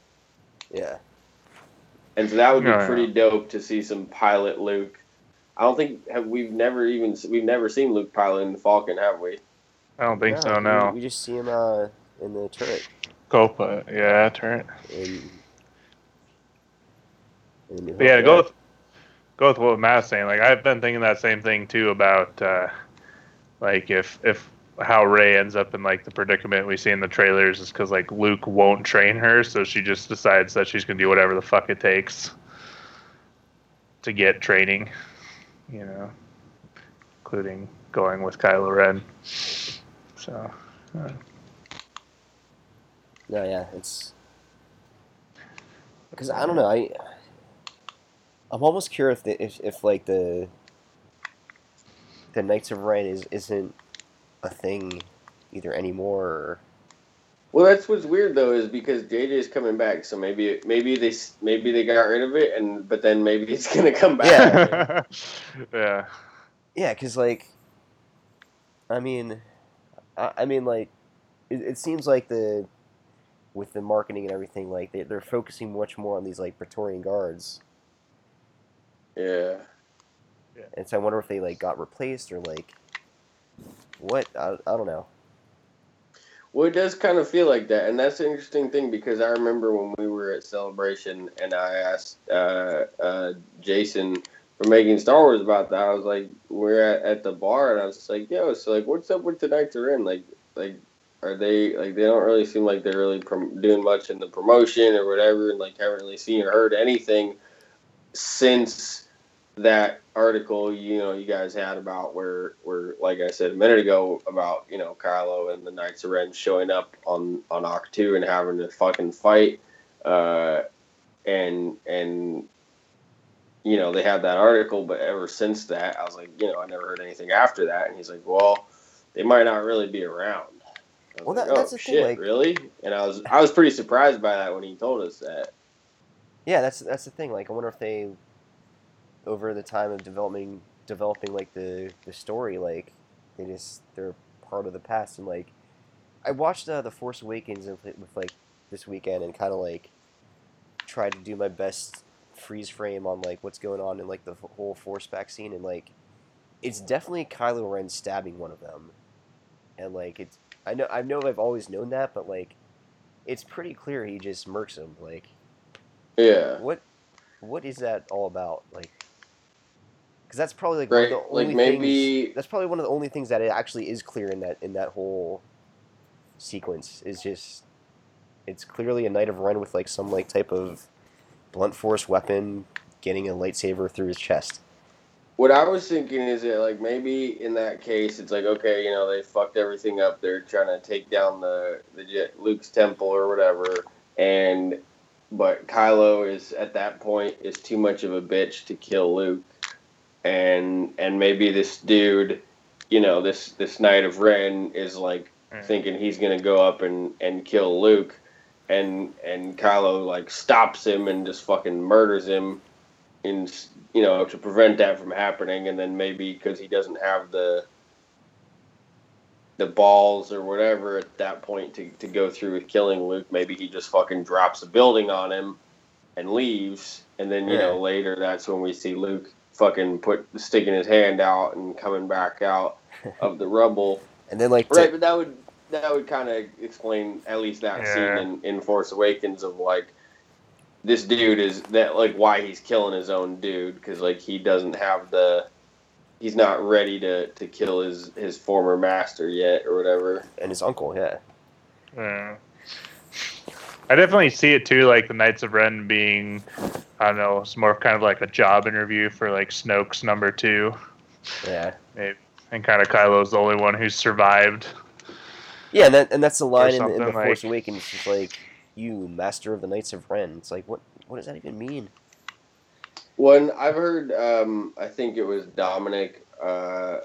Yeah. And so that would be Yeah, yeah. pretty dope to see some pilot Luke. I don't think have we've never even we've never seen Luke piloting the Falcon, have we? I don't think so. we- No. We, just see him uh, in the turret. Copa. Yeah, turret. In, in New But yeah, go with go with what Matt's saying. Like I've been thinking that same thing too about uh, like if if how Rey ends up in like the predicament we see in the trailers is because like Luke won't train her, so she just decides that she's gonna do whatever the fuck it takes to get training. You know, including going with Kylo Ren. So uh, No, yeah, it's because I don't know. I I'm almost curious if, the, if if like the the Knights of Ren is isn't a thing either anymore. Or, Well, that's what's weird though, is because JJ is coming back, so maybe maybe they maybe they got rid of it, and but then maybe it's gonna come back. Yeah. yeah. yeah, because like, I mean, I, I mean like, it, it seems like the with the marketing and everything, like they they're focusing much more on these like Praetorian guards, Yeah. yeah. and so I wonder if they like got replaced or like what I, I don't know. Well, it does kind of feel like that, and that's an interesting thing because I remember when we were at Celebration, and I asked uh, uh, Jason for making Star Wars about that. I was like, we're at, at the bar, and I was just like, yo, so like, what's up with the Knights of Ren? Like, like, are they like they don't really seem like they're really prom- doing much in the promotion or whatever, and like haven't really seen or heard anything since that article you know you guys had about where where like I said a minute ago about you know Kylo and the Knights of Ren showing up on on Ahch-To and having to fucking fight uh and and you know they had that article but ever since that I was like you know I never heard anything after that and he's like well they might not really be around Well, like, that- that's oh the thing, shit like- really and I was I was pretty surprised by that when he told us that Yeah, that's that's the thing. Like, I wonder if they, over the time of developing developing like the the story, like they just they're part of the past. And like, I watched uh, the Force Awakens with, with like this weekend and kind of like tried to do my best freeze frame on like what's going on in like the whole Force back scene, and like it's definitely Kylo Ren stabbing one of them, and like it's I know I know I've always known that, but like it's pretty clear he just murks him like. yeah What what is that all about? Like, because that's probably like one of the only like maybe things. That's probably one of the only things that it actually is clear in that in that whole sequence is just it's clearly a Knight of Ren with like some like type of blunt force weapon getting a lightsaber through his chest. What I was thinking is that like maybe in that case it's like okay you know they fucked everything up they're trying to take down the the Luke's temple or whatever and but Kylo is at that point is too much of a bitch to kill Luke and and maybe this dude you know this this Knight of Ren is like Mm. thinking he's gonna go up and and kill Luke and and Kylo like stops him and just fucking murders him in you know to prevent that from happening, and then maybe because he doesn't have the the balls or whatever at that point to, to go through with killing Luke, maybe he just fucking drops a building on him and leaves, and then you know later that's when we see Luke fucking put sticking his hand out and coming back out of the rubble. And then like, to- Right, but that would that would kind of explain at least that Yeah. scene in, in Force Awakens of like this dude is that like why he's killing his own dude because like he doesn't have the he's not ready to to kill his his former master yet or whatever. and his uncle, yeah. Yeah. I definitely see it too, like the Knights of Ren being, I don't know, it's more kind of like a job interview for like Snoke's number two, Yeah. maybe, and kind of Kylo's the only one who's survived. Yeah, and, that, and that's the line in, the- in the something Force like- Awakens. It's like, you, master of the Knights of Ren. It's like, what what does that even mean? One I've heard, um, I think it was Dominic uh,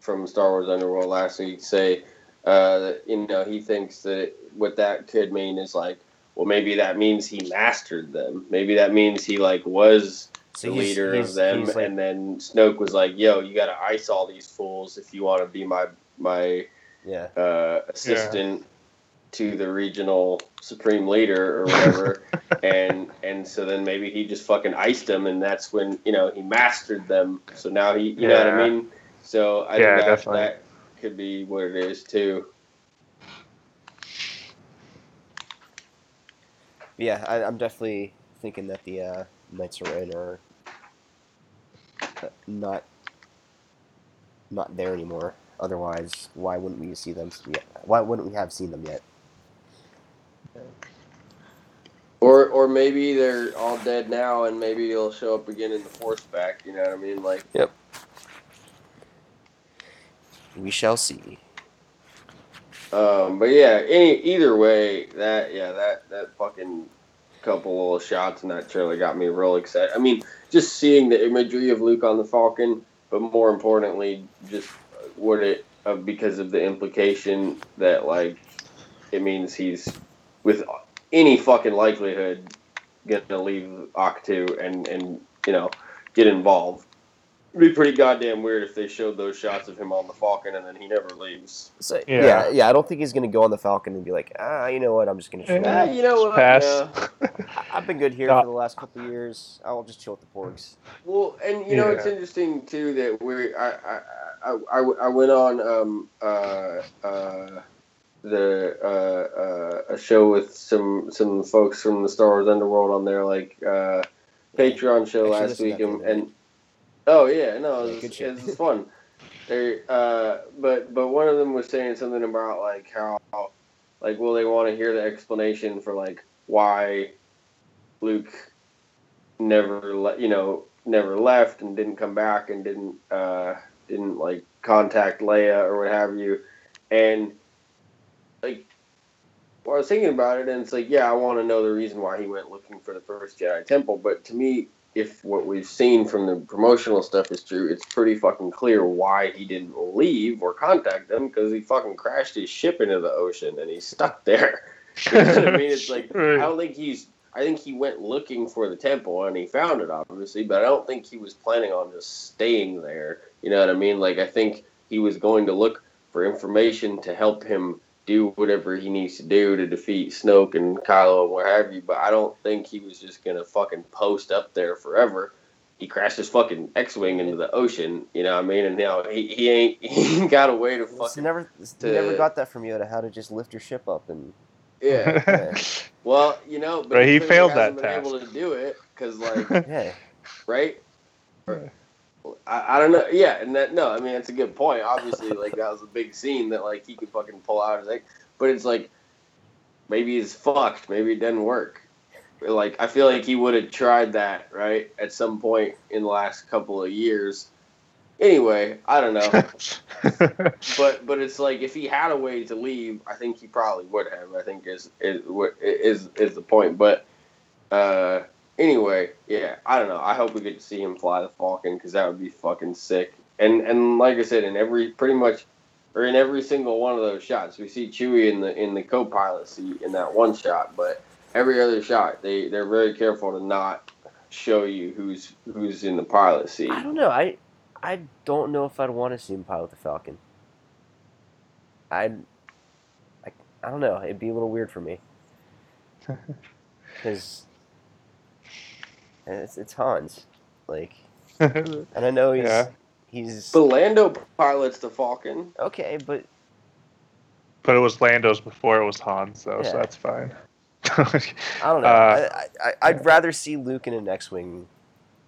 from Star Wars Underworld last week say uh, you know he thinks that what that could mean is like, well, maybe that means he mastered them. Maybe that means he like was So the he's- leader he's- of them, like- and then Snoke was like, "Yo, you got to ice all these fools if you want to be my my yeah. uh, assistant." To the regional supreme leader or whatever, and and so then maybe he just fucking iced them, and that's when you know he mastered them. So now he, you know what I mean. So I Yeah, think that, definitely. that could be what it is too. Yeah, I, I'm definitely thinking that the uh, Knights of Ren are uh, not not there anymore. Otherwise, why wouldn't we see them yet? Why wouldn't we have seen them yet? Or or maybe they're all dead now, and maybe they'll show up again in the Force back. You know what I mean? Like We shall see. Um, but yeah, any either way, that yeah, that that fucking couple little shots in that trailer got me real excited. I mean, just seeing the imagery of Luke on the Falcon, but more importantly, just what it uh, because of the implication that like it means he's with any fucking likelihood gonna leave Ahch-To and and you know get involved. It'd be pretty goddamn weird if they showed those shots of him on the Falcon and then he never leaves. So, Yeah. yeah. yeah, I don't think he's gonna go on the Falcon and be like, ah, you know what? I'm just gonna chill. Ah, you know what? Pass. yeah. I- I've been good here No. for the last couple of years. I'll just chill with the Porgs. Well, and you know it's interesting too that we I I, I, I, I went on um uh uh the uh, uh a show with some some folks from the Star Wars Underworld on their like uh Patreon show Actually last week and, and oh yeah no Yeah, it was, shit. it was fun. They uh but but one of them was saying something about like how like will they want to hear the explanation for like why Luke never le- you know never left and didn't come back and didn't uh didn't like contact Leia or what have you and like well, I was thinking about it and it's like yeah I want to know the reason why he went looking for the first Jedi temple but to me if what we've seen from the promotional stuff is true it's pretty fucking clear why he didn't leave or contact them because he fucking crashed his ship into the ocean and he's stuck there you know I mean? It's like I don't think he's. I think he went looking for the temple and he found it, obviously, but I don't think he was planning on just staying there. You know what I mean? Like I think he was going to look for information to help him do whatever he needs to do to defeat Snoke and Kylo and what have you. But I don't think he was just gonna fucking post up there forever. He crashed his fucking X-wing into the ocean. You know what I mean? And now he, he ain't he ain't got a way to It's fucking never, you to- never got that from Yoda. How to just lift your ship up and yeah. yeah, Well, you know, but Right, he clearly failed hasn't that been task. able to do it because, like, yeah. right? I, I don't know. Yeah, and that no, I mean that's a good point. Obviously, like that was a big scene that like he could fucking pull out his like, but it's like maybe he's fucked. Maybe it didn't work. Like I feel like he would have tried that right at some point in the last couple of years. Anyway, I don't know, but but it's like if he had a way to leave, I think he probably would have. I think is is is is the point. But uh, anyway, yeah, I don't know. I hope we get to see him fly the Falcon because that would be fucking sick. And and like I said, in every pretty much or in every single one of those shots, we see Chewie in the in the co-pilot seat in that one shot, but every other shot they they're very careful to not show you who's who's in the pilot seat. I don't know. I I don't know if I'd want to see him pilot the Falcon. I'd I, I don't know. It'd be a little weird for me because it's, it's Hans, like, and I know he's Yeah. he's But Lando pilots the Falcon. okay, but but it was Lando's before it was Hans, though, Yeah. so that's fine. I don't know. Uh, I, I, I'd rather see Luke in an X-wing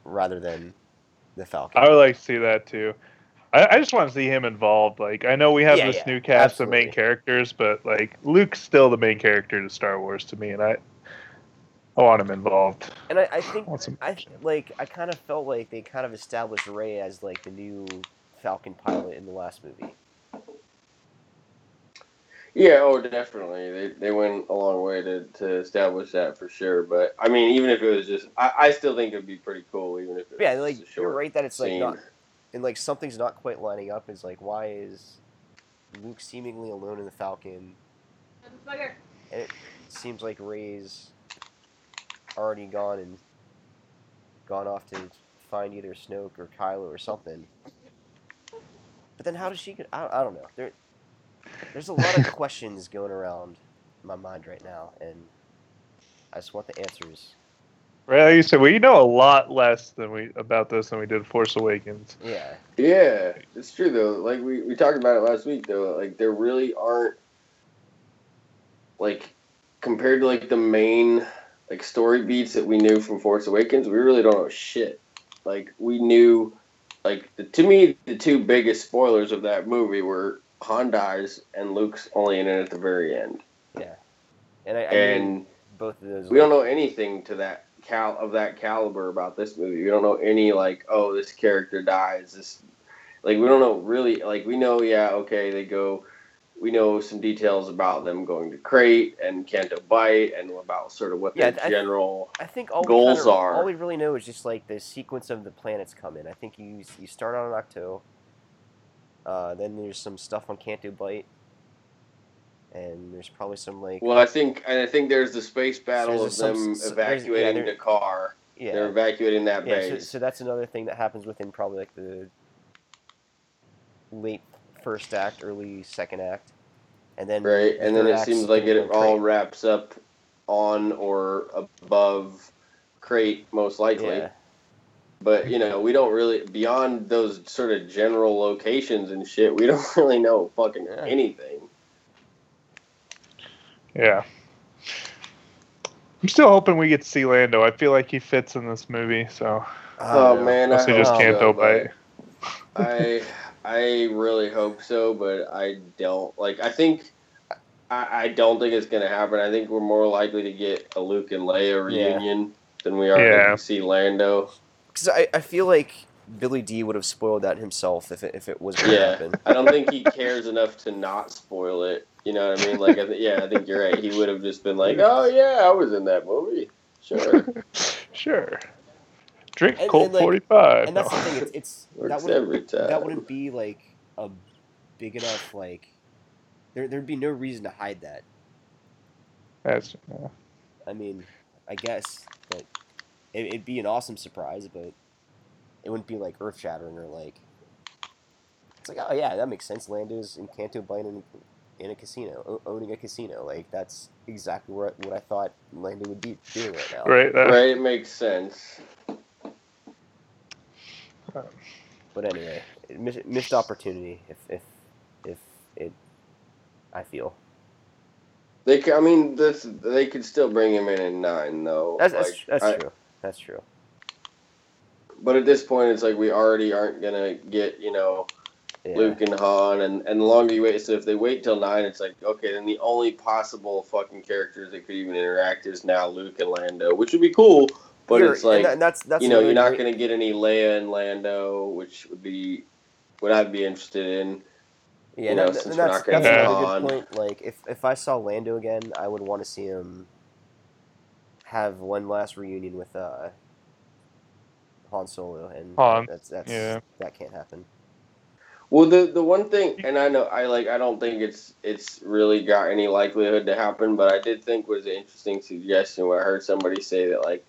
rather than the Falcon. I would like to see that too. I, I just want to see him involved. Like I know we have Yeah, this yeah, new cast of main characters, but like Luke's still the main character to Star Wars to me, and I I want him involved. and I, I think I want I like I kind of felt like they kind of established Rey as like the new Falcon pilot in the last movie. Yeah, oh, definitely. They they went a long way to, to establish that for sure. But I mean, even if it was just, I, I still think it'd be pretty cool, even if it was Yeah, just like a you're right that it's like not and like something's not quite lining up. Is like why is Luke seemingly alone in the Falcon? And it seems like Rey's already gone and gone off to find either Snoke or Kylo or something. But then how does she get? I, I don't know. There, there's a lot of questions going around my mind right now, and I just want the answers. Right, like you said, we know a lot less than we about this than we did Force Awakens. Yeah, Yeah, it's true though. Like we, we talked about it last week though. Like there really aren't like compared to like the main like story beats that we knew from Force Awakens, we really don't know shit. Like we knew like the, to me the two biggest spoilers of that movie were Han dies and Luke's only in it at the very end. Yeah, and I, I mean, and both of those. we don't know anything to that cal of that caliber about this movie. We don't know any like, oh, this character dies. This like we don't know really like we know yeah okay they go. We know some details about them going to Crait and Canto Bight and about sort of what Yeah, their I- general. I think all goals kinda, are- all we really know is just like the sequence of the planets come in. I think you you start on Ahch-To. Uh, then there's some stuff on Canto Bight, and there's probably some like Well, I think and I think there's the space battle of some- them there's- yeah, evacuating there- D'Qar. yeah They're evacuating that yeah. So, base. so that's another thing that happens within probably like the late first act, early second act, and then Right, and then it seems like it all Crait. wraps up on or above Crait, most likely. Yeah. But you know, we don't really beyond those sort of general locations and shit. We don't really know fucking Yeah. anything. Yeah. I'm still hoping we get to see Lando. I feel like he fits in this movie, so Oh, oh man, I mostly just can't but Bite. I I really hope so, but I don't. Like, I think I, I don't think it's gonna happen. I think we're more likely to get a Luke and Leia Yeah. reunion than we are Yeah. to see Lando. Because I, I feel like Billy Dee would have spoiled that himself if it, if it was going to Yeah, happen. I don't think he cares enough to not spoil it. You know what I mean? Like, I th- yeah, I think you're right. He would have just been like, "Oh yeah, I was in that movie." Sure, Sure. Drink And- Colt and, like- 45. And that's the thing. It's, it's that wouldn't every time. that wouldn't be like a big enough like there there'd be no reason to hide that. That's, yeah. I mean, I guess, but it, it'd be an awesome surprise, but it wouldn't be like earth shattering or like. It's like, oh yeah, that makes sense. Lando's in Canto Bight in, in a casino, o- owning a casino. Like that's exactly what what I thought Lando would be doing right now. Right. That, right? It makes sense. But anyway, miss, missed opportunity. If if if it, I feel They, I mean, this they could still bring him in at nine, though. that's that's, Like, that's I- true. That's true. But at this point, it's like we already aren't gonna get you know Yeah. Luke and Han, and and the longer you wait, so if they wait till nine, it's like okay, then the only possible fucking characters that could even interact is now Luke and Lando, which would be cool. But You're- it's like and that- that's that's you know you're not gonna get any Leia and Lando, which would be what I'd be interested in. Yeah, you know, that- since and we're that's, not that's get another good point. Like, if, if I saw Lando again, I would want to see him have one last reunion with uh, Han Solo, and Han, that's that's yeah. that can't happen. Well, the the one thing, and I know I like I don't think it's it's really got any likelihood to happen, but I did think was an interesting suggestion where I heard somebody say that like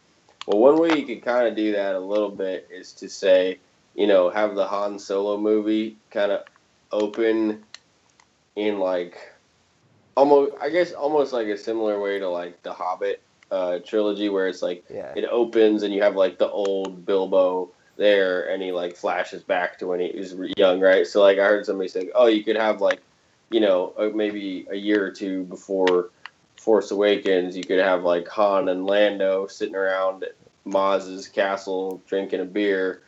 Well, one way you could kind of do that a little bit is to say, you know, have the Han Solo movie kind of open in like almost, I guess, almost like a similar way to like the Hobbit uh, trilogy, where it's like Yeah. it opens and you have like the old Bilbo there, and he like flashes back to when he was young, right? So like I heard somebody say, oh, you could have like, you know, uh, maybe a year or two before Force Awakens, you could have like Han and Lando sitting around at Maz's castle drinking a beer.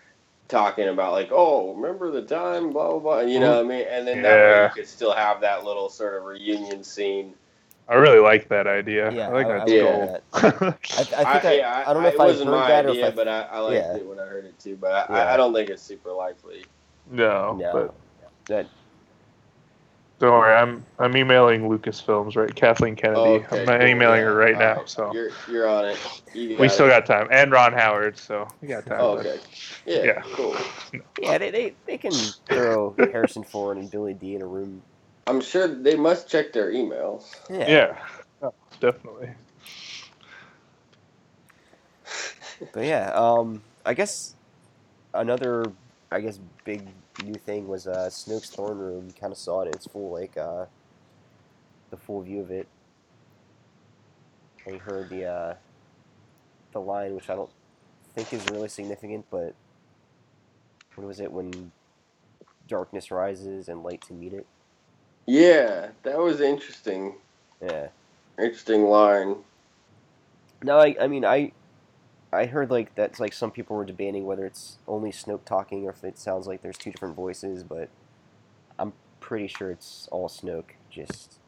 Talking about like, oh, remember the time, blah blah blah, you know what I mean, and then that way you could still have that little sort of reunion scene. I really like that idea. Yeah, I think I- I that's would cool. like that. I, I think I, yeah, I, don't know if I heard wasn't my that or idea, if I, but I, I liked yeah. it when I heard it too. But I, Yeah. I, I don't think it's super likely. no, no, but that don't worry. I'm I'm emailing Lucasfilms right, Kathleen Kennedy. Oh, okay, I'm not emailing yeah, her right all now. right. So you're you're on it. You we got still it. got time, and Ron Howard. So we got time. Oh, okay. Yeah, Yeah. Cool. yeah, they, they, they can throw Harrison Ford and Billy Dee in a room. I'm sure they must check their emails. Yeah, Yeah, Oh, definitely. but yeah, um, I guess another, I guess big new thing was uh, Snoke's throne room. You kind of saw it in its full like uh, the full view of it. And you heard the uh, the line, which I don't think is really significant, but what was it when darkness rises and light to meet it? Yeah, that was interesting. Yeah. Interesting line. No, I, I mean, I, I heard like that's like some people were debating whether it's only Snoke talking or if it sounds like there's two different voices, but I'm pretty sure it's all Snoke. Just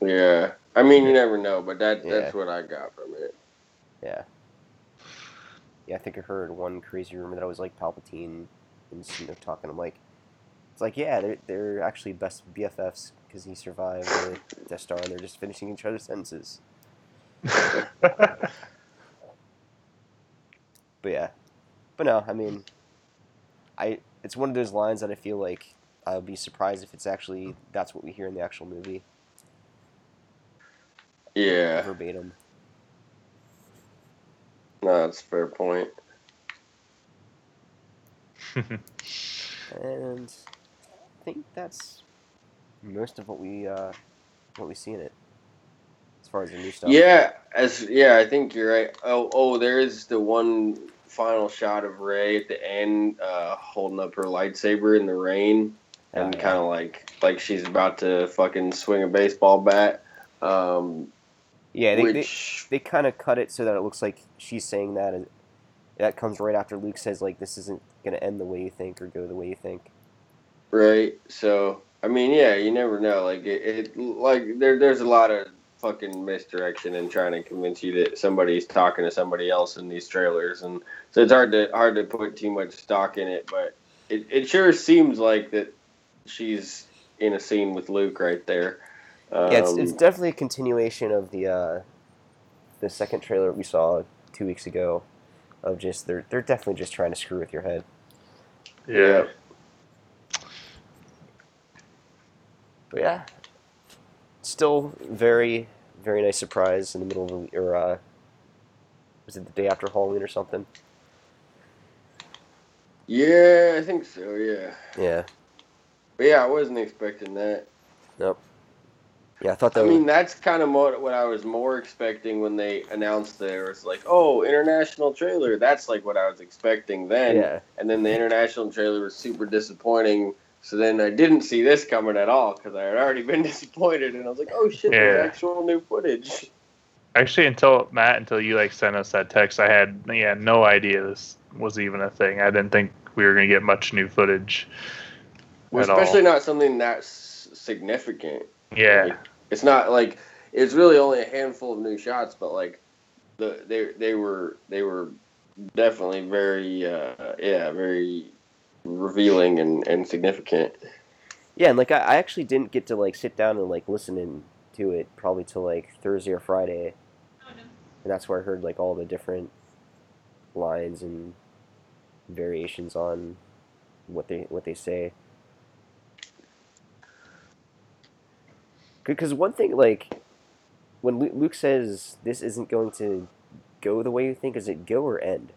Yeah. I mean, you never know, but that Yeah. that's what I got from it. yeah, yeah. I think I heard one crazy rumor that it was like Palpatine and Snoke talking. I'm like, it's like yeah, they're they're actually best BFFs because he survived the Death Star and they're just finishing each other's sentences. But yeah, but no, I mean, I it's one of those lines that I feel like I'll be surprised if it's actually that's what we hear in the actual movie Yeah. verbatim. No, that's a fair point. And I think that's most of what we uh, what we see in it far as the new stuff. Yeah, as yeah, I think you're right. Oh, oh, there is the one final shot of Rey at the end, uh, holding up her lightsaber in the rain, and Oh, yeah. kind of like like she's about to fucking swing a baseball bat. Um, yeah. They, they, which they kind of cut it so that it looks like she's saying that. And that comes right after Luke says like this isn't gonna end the way you think or go the way you think. right. So I mean, yeah, you never know. Like it, it like there there's a lot of fucking misdirection and trying to convince you that somebody's talking to somebody else in these trailers, and so it's hard to hard to put too much stock in it. But it, it sure seems like that she's in a scene with Luke right there. Um, Yeah, it's, it's definitely a continuation of the uh, the second trailer we saw two weeks ago. Of just they're they're definitely just trying to screw with your head. yeah. But yeah, still very very nice surprise in the middle of the or uh, was it the day after Halloween or something? yeah, I think so. Yeah, Yeah, but yeah, I wasn't expecting that. Nope. Yeah. I thought that. I was, mean, that's kind of more, what I was more expecting when they announced there. It's like, oh, international trailer. That's like what I was expecting then. yeah, And then the international trailer was super disappointing. So then I didn't see this coming at all because I had already been disappointed. And I was like, oh shit, Yeah. there's actual new footage. Actually, until Matt, until you like sent us that text, I had yeah no idea this was even a thing. I didn't think we were gonna get much new footage Well, at all. especially not something that s- significant. Yeah, It's not like it's really only a handful of new shots, but like the they they were they were definitely very uh, yeah very revealing and, and significant. yeah, and like I, I actually didn't get to like sit down and like listen in to it probably till like Thursday or Friday, mm-hmm. and that's where I heard like all the different lines and variations on what they what they say. Because one thing, like when Luke says this isn't going to go the way you think? Is it go or end?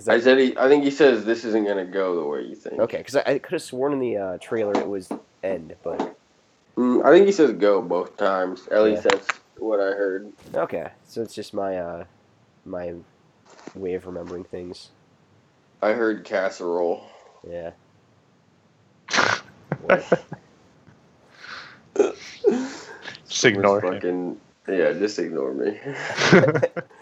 'Cause I I- said he. I think he says this isn't gonna go the way you think. okay, because I, I could have sworn in the uh, trailer it was end, but Mm, I think he says go both times. At least Yeah. that's what I heard. okay. So it's just my uh, my way of remembering things. I heard casserole. Yeah. Just ignore Was him. Yeah, just ignore me.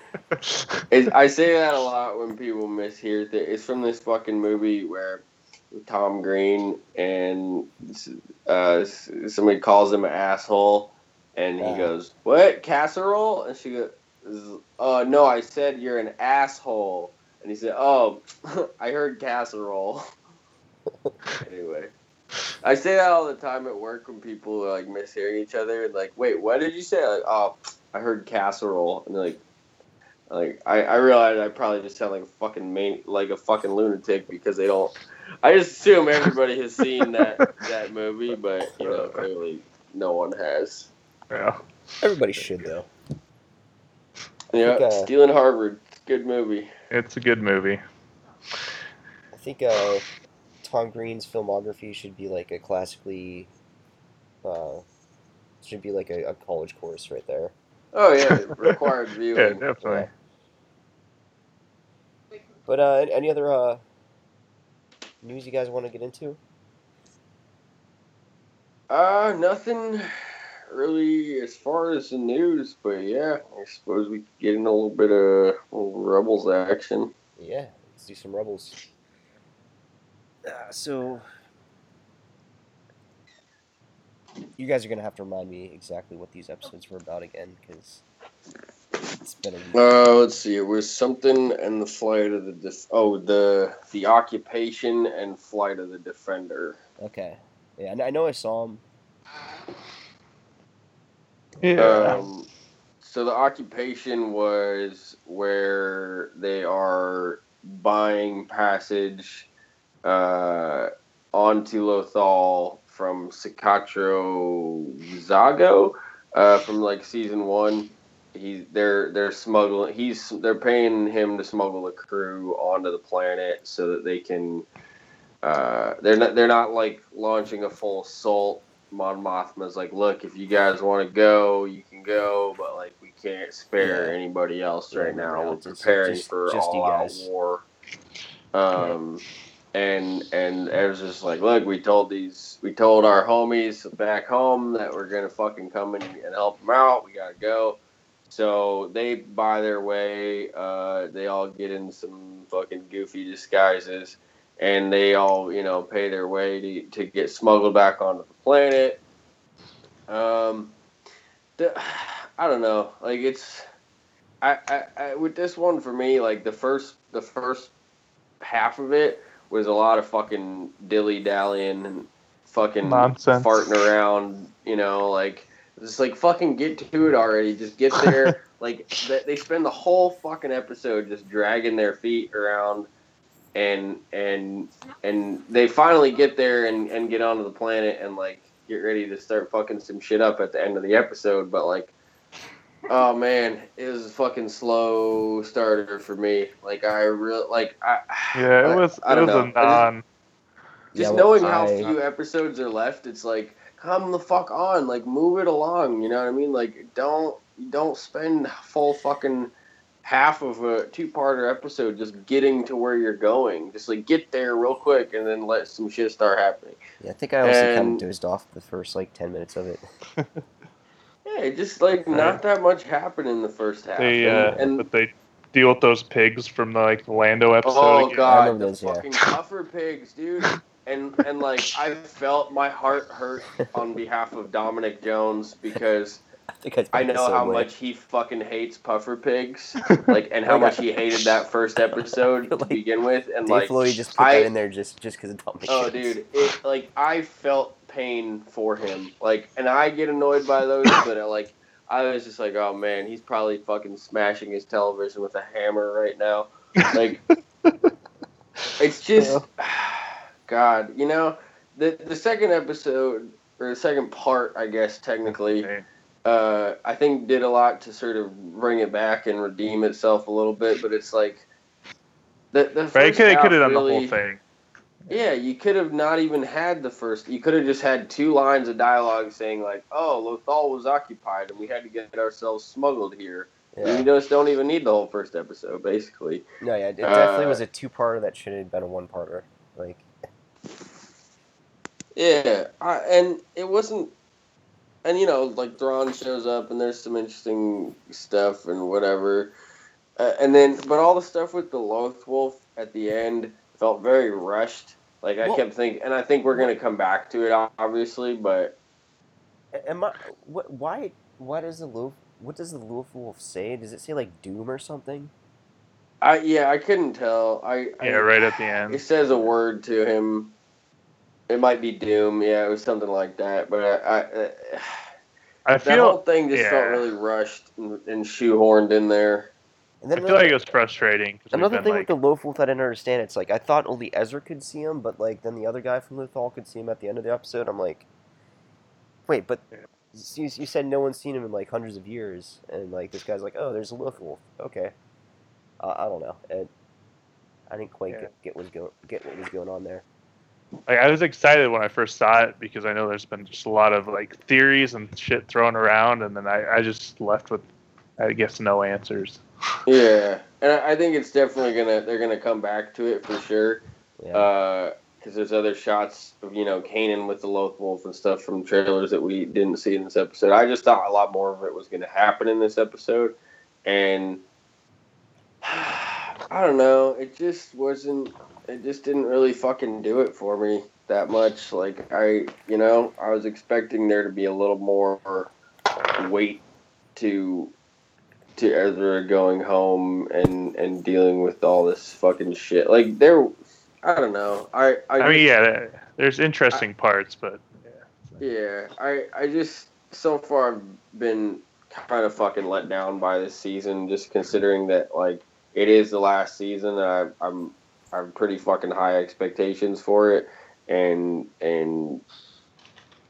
I say that a lot when people mishear things. It's from this fucking movie where Tom Green and uh, somebody calls him an asshole, and he Uh. goes, "What casserole?" And she goes, "Uh, no, I said you're an asshole." And he said, "Oh, I heard casserole." anyway. I say that all the time at work when people are like mishearing each other. Like, wait, what did you say? Like, oh, I heard casserole, and they're like, like I, I realize I probably just sound like a fucking main, like a fucking lunatic because they don't. I just assume everybody has seen that that movie, but you know clearly no one has. yeah. Everybody should though. Yeah, think, uh, Stealing Harvard, good movie. It's a good movie. I think uh, Tom Green's filmography should be like a classically, uh, should be like a, a college course right there. Oh yeah, required viewing. Yeah, viewing. definitely. But uh, any other uh, news you guys want to get into? Uh, nothing really as far as the news, but yeah, I suppose we could get in a little bit of Rebels action. Yeah, let's do some rebels. Uh, so, you guys are gonna have to remind me exactly what these episodes were about again, because it's been a. Uh, let's see. It was something and the flight of the def- oh the the occupation and flight of the defender. Okay, yeah, I know I saw him. Yeah. Um, so the occupation was where they are buying passage uh, onto Lothal from Cikatro Vizago uh, from like season one. He they're they're smuggling. He's they're paying him to smuggle the crew onto the planet so that they can. Uh, they're not they're not like launching a full assault Mon Mothma's like, look, if you guys want to go, you can go, but like we can't spare Yeah. anybody else Yeah, right now. no, We're preparing just- for just all out war. Um, and and it was just like, look, we told these, we told our homies back home that we're gonna fucking come and, and help them out. We gotta go. So they buy their way. Uh, they all get in some fucking goofy disguises and they all you know pay their way to, to get smuggled back onto the planet um the, i don't know like it's I, I, I with this one for me like the first the first half of it was a lot of fucking dilly dallying and fucking Nonsense. farting around you know like just like fucking get to it already. Just get there. Like they spend the whole fucking episode just dragging their feet around and and and they finally get there and, and get onto the planet and like get ready to start fucking some shit up at the end of the episode. But like oh man it was a fucking slow starter for me. Like i really like i yeah, it was I it don't was know. a I just- non. just Yeah, well, knowing how I- few episodes are left it's like come the fuck on like move it along you know what i mean like don't don't spend full fucking half of a two-parter episode just getting to where you're going just like get there real quick and then let some shit start happening Yeah, I think I also kind of dozed off the first like ten minutes of it. yeah just like not that much happened in the first half they uh, and, and but they deal with those pigs from the like Lando episode. Oh again. God, remember the those, yeah. fucking puffer pigs, dude. And and like I felt my heart hurt on behalf of Dominic Jones because I I, I know same how way. much he fucking hates puffer pigs, like and how Like, much he hated that first episode to begin with, and Dave like Filoni just put I- that in there just just because of Dominic oh Jones. dude, it like I felt pain for him, like, and I get annoyed by those, but uh, like I was just like, oh man, he's probably fucking smashing his television with a hammer right now, like. It's just, God, you know, the the second episode or the second part, I guess technically, Okay. uh, I think did a lot to sort of bring it back and redeem itself a little bit. But it's like the the Right? first Could half could have done the whole thing. Yeah, you could have not even had the first. You could have just had two lines of dialogue saying like, "Oh, Lothal was occupied, and we had to get ourselves smuggled here." Yeah. You just don't even need the whole first episode, basically. No, yeah, it definitely Uh, was a two-parter that should have been a one-parter. Like, Yeah, I, and it wasn't. And you know, like Thrawn shows up, and there's some interesting stuff and whatever. Uh, and then, but all the stuff with the Loth Wolf at the end felt very rushed. Like I Well- kept thinking, and I think we're gonna come back to it, obviously, but am I? What? Why? What does the wolf? What does the wolf wolf say? Does it say like doom or something? I yeah, I couldn't tell. I Yeah, I, right at the end, It says a word to him. It might be Doom. Yeah, it was something like that. But I, I uh, I that feel whole thing just felt really rushed and, and shoehorned in there. And then I then feel like another, it was frustrating. another thing like, with the Loth wolf I didn't understand. It's like I thought only Ezra could see him, but like then the other guy from Lothal could see him at the end of the episode. I'm like, wait, but Yeah. you, you said no one's seen him in like hundreds of years, and like this guy's like, oh, there's a Loth wolf. Okay, uh, I don't know. It, I didn't quite Yeah. get, get was go get what was going on there. Like I was excited when I first saw it because I know there's been just a lot of like theories and shit thrown around, and then I, I just left with, I guess, no answers. Yeah, and I I think it's definitely gonna they're gonna come back to it for sure. Yeah. Uh, because there's other shots of you know Kanan with the Loth Wolf and stuff from trailers that we didn't see in this episode. I just thought a lot more of it was gonna happen in this episode, and I don't know. It just wasn't. It just didn't really fucking do it for me that much. Like I, you know, I was expecting there to be a little more weight to to Ezra going home and and dealing with all this fucking shit. Like there, I don't know. I I, I mean, just- yeah, there's interesting parts, but yeah. yeah. I I just so far I've been kind of fucking let down by this season, just considering that like it is the last season, and I, I'm I'm pretty fucking high expectations for it, and and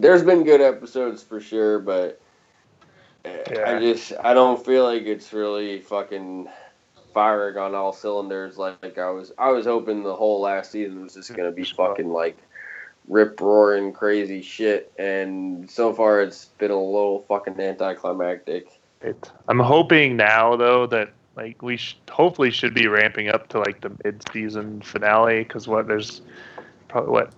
there's been good episodes for sure, but Yeah. I just I don't feel like it's really fucking firing on all cylinders like I was I was hoping the whole last season was just gonna be fucking like rip roaring crazy shit and so far it's been a little fucking anticlimactic. It, I'm hoping now though that like we sh- hopefully should be ramping up to like the mid-season finale because what there's probably what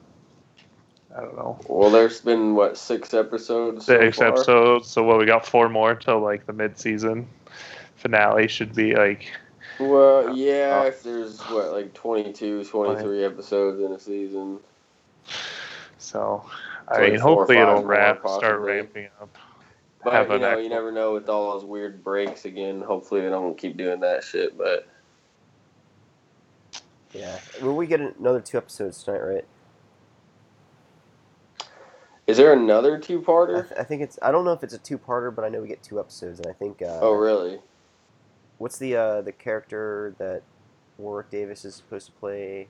I don't know Well there's been what six episodes so six far? episodes. So what we got four more till like the mid-season finale should be like Well, uh, yeah, Oh. if there's what like 22, 23 episodes in a season. so. I mean, hopefully it'll ramp, start ramping up. But Have you know, actual- you never know with all those weird breaks again. Hopefully they don't keep doing that shit, but Yeah. will we get another two episodes tonight, right? is there another two-parter? th- I think it's. I don't know if it's a two-parter, but I know we get two episodes, and I think. Uh, oh, really? What's the uh, the character that Warwick Davis is supposed to play?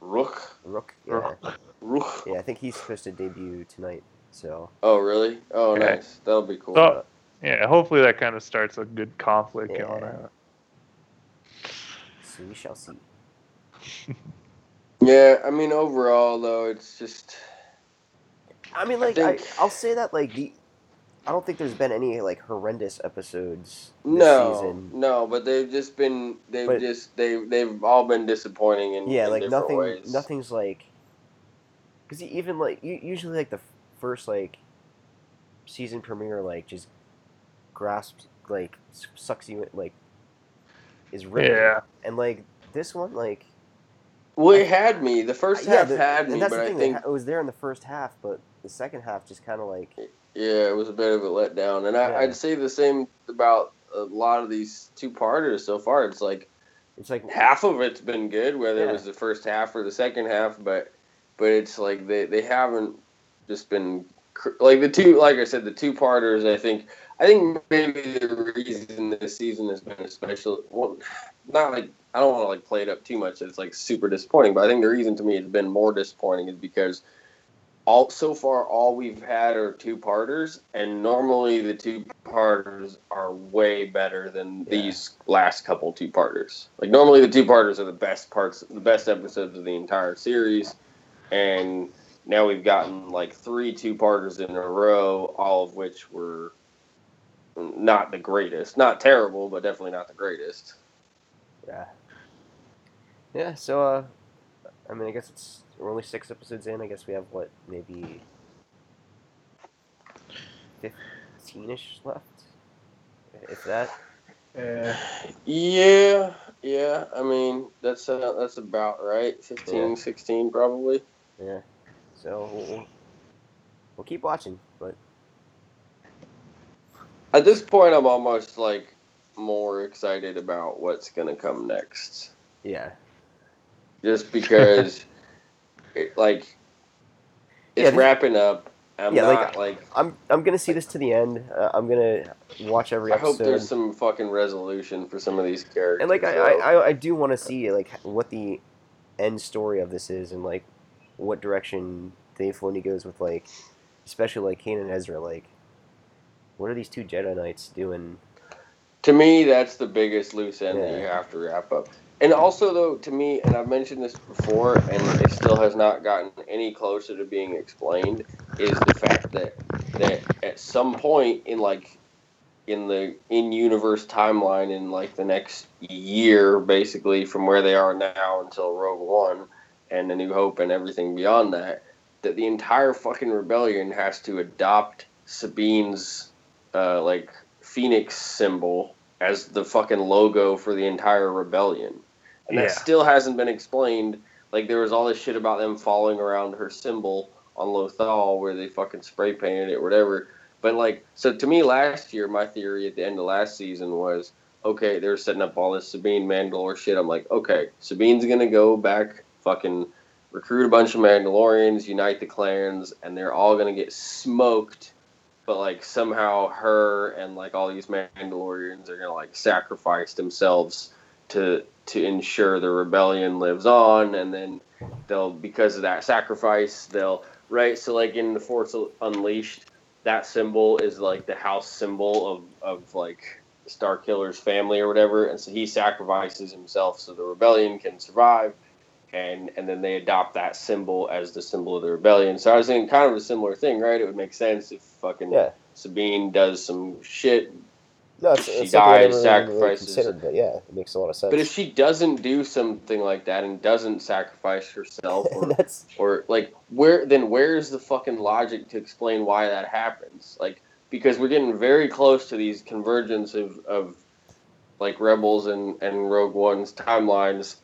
Rook? Rook. Yeah. Rook. Rook? Yeah, I think he's supposed to debut tonight. So. Oh, really? Oh, Okay. nice. That'll be cool. So, yeah, hopefully that kind of starts a good conflict Yeah. going on. So we shall see. yeah, I mean, overall, though, it's just. I mean, like I, think- I'll say that like the. I don't think there's been any like horrendous episodes this No, season. no, but they've just been they've But- just they they've all been disappointing in Yeah, in like different nothing. ways. Nothing's like. Because even like usually like the f- first like season premiere like just grasps like sucks you in, like is ripping. Yeah. And like this one like Well, it had me. The first yeah, half the- had and me, that's but the I thing. think It was there in the first half, but the second half just kind of like yeah, it was a bit of a letdown. And I, Yeah. I'd say the same about a lot of these two parters so far. It's like it's like half of it's been good, whether Yeah. it was the first half or the second half, but but it's like they they haven't just been like the two like I said the two parters. I think I think maybe the reason this season has been especially well, not like I don't want to like play it up too much. It's like super disappointing, but I think the reason to me it's been more disappointing is because all so far all we've had are two parters, and normally the two parters are way better than Yeah. these last couple two parters. Like normally the two parters are the best parts, the best episodes of the entire series, and now we've gotten like three two parters in a row, all of which were not the greatest, not terrible, but definitely not the greatest. Yeah. Yeah. So, uh, I mean, I guess it's we're only six episodes in. I guess we have what maybe fifteen-ish left, if that. Yeah. Yeah, yeah. I mean, that's uh, that's about right. 15, Yeah. 16 probably. Yeah. So we'll, we'll, keep watching, but At this point, I'm almost like more excited about what's gonna come next, yeah. just because, it, like, it's Yeah, this- wrapping up. I'm Yeah, like, not like. I'm I'm gonna see this to the end. Uh, I'm gonna watch every I episode. hope there's some fucking resolution for some of these characters. and like I. I, I, I do want to see like what the end story of this is and like what direction Dave Filoni goes with like especially like Kanan and Ezra like what are these two Jedi Knights doing? To me, that's the biggest loose end that you have to wrap up. And also, though, to me, and I've mentioned this before, and it still has not gotten any closer to being explained, is the fact that that at some point in like in the in universe timeline in like the next year, basically from where they are now until Rogue One and A New Hope and everything beyond that, that the entire fucking rebellion has to adopt Sabine's uh, like phoenix symbol as the fucking logo for the entire rebellion. And that still hasn't been explained. Like there was all this shit about them following around her symbol on Lothal where they fucking spray painted it or whatever. But like so to me last year my theory at the end of last season was okay, they're setting up all this Sabine Mandalore shit. I'm like, okay, Sabine's gonna go back fucking recruit a bunch of Mandalorians, unite the clans, and they're all gonna get smoked but like somehow her and like all these Mandalorians are gonna like sacrifice themselves to to ensure the rebellion lives on, and then they'll because of that sacrifice they'll right. So like in the Force Unleashed, that symbol is like the house symbol of of like Starkiller's family or whatever, and so he sacrifices himself so the rebellion can survive. And, and then they adopt that symbol as the symbol of the rebellion. So I was thinking kind of a similar thing, right? It would make sense if fucking Yeah. Sabine does some shit. No, it's, She it's dies, really- really sacrifices- considered, but yeah, it makes a lot of sense. But if she doesn't do something like that and doesn't sacrifice herself, or, or like where then where's the fucking logic to explain why that happens? Like because we're getting very close to these convergence of, of like Rebels and, and Rogue One's timelines.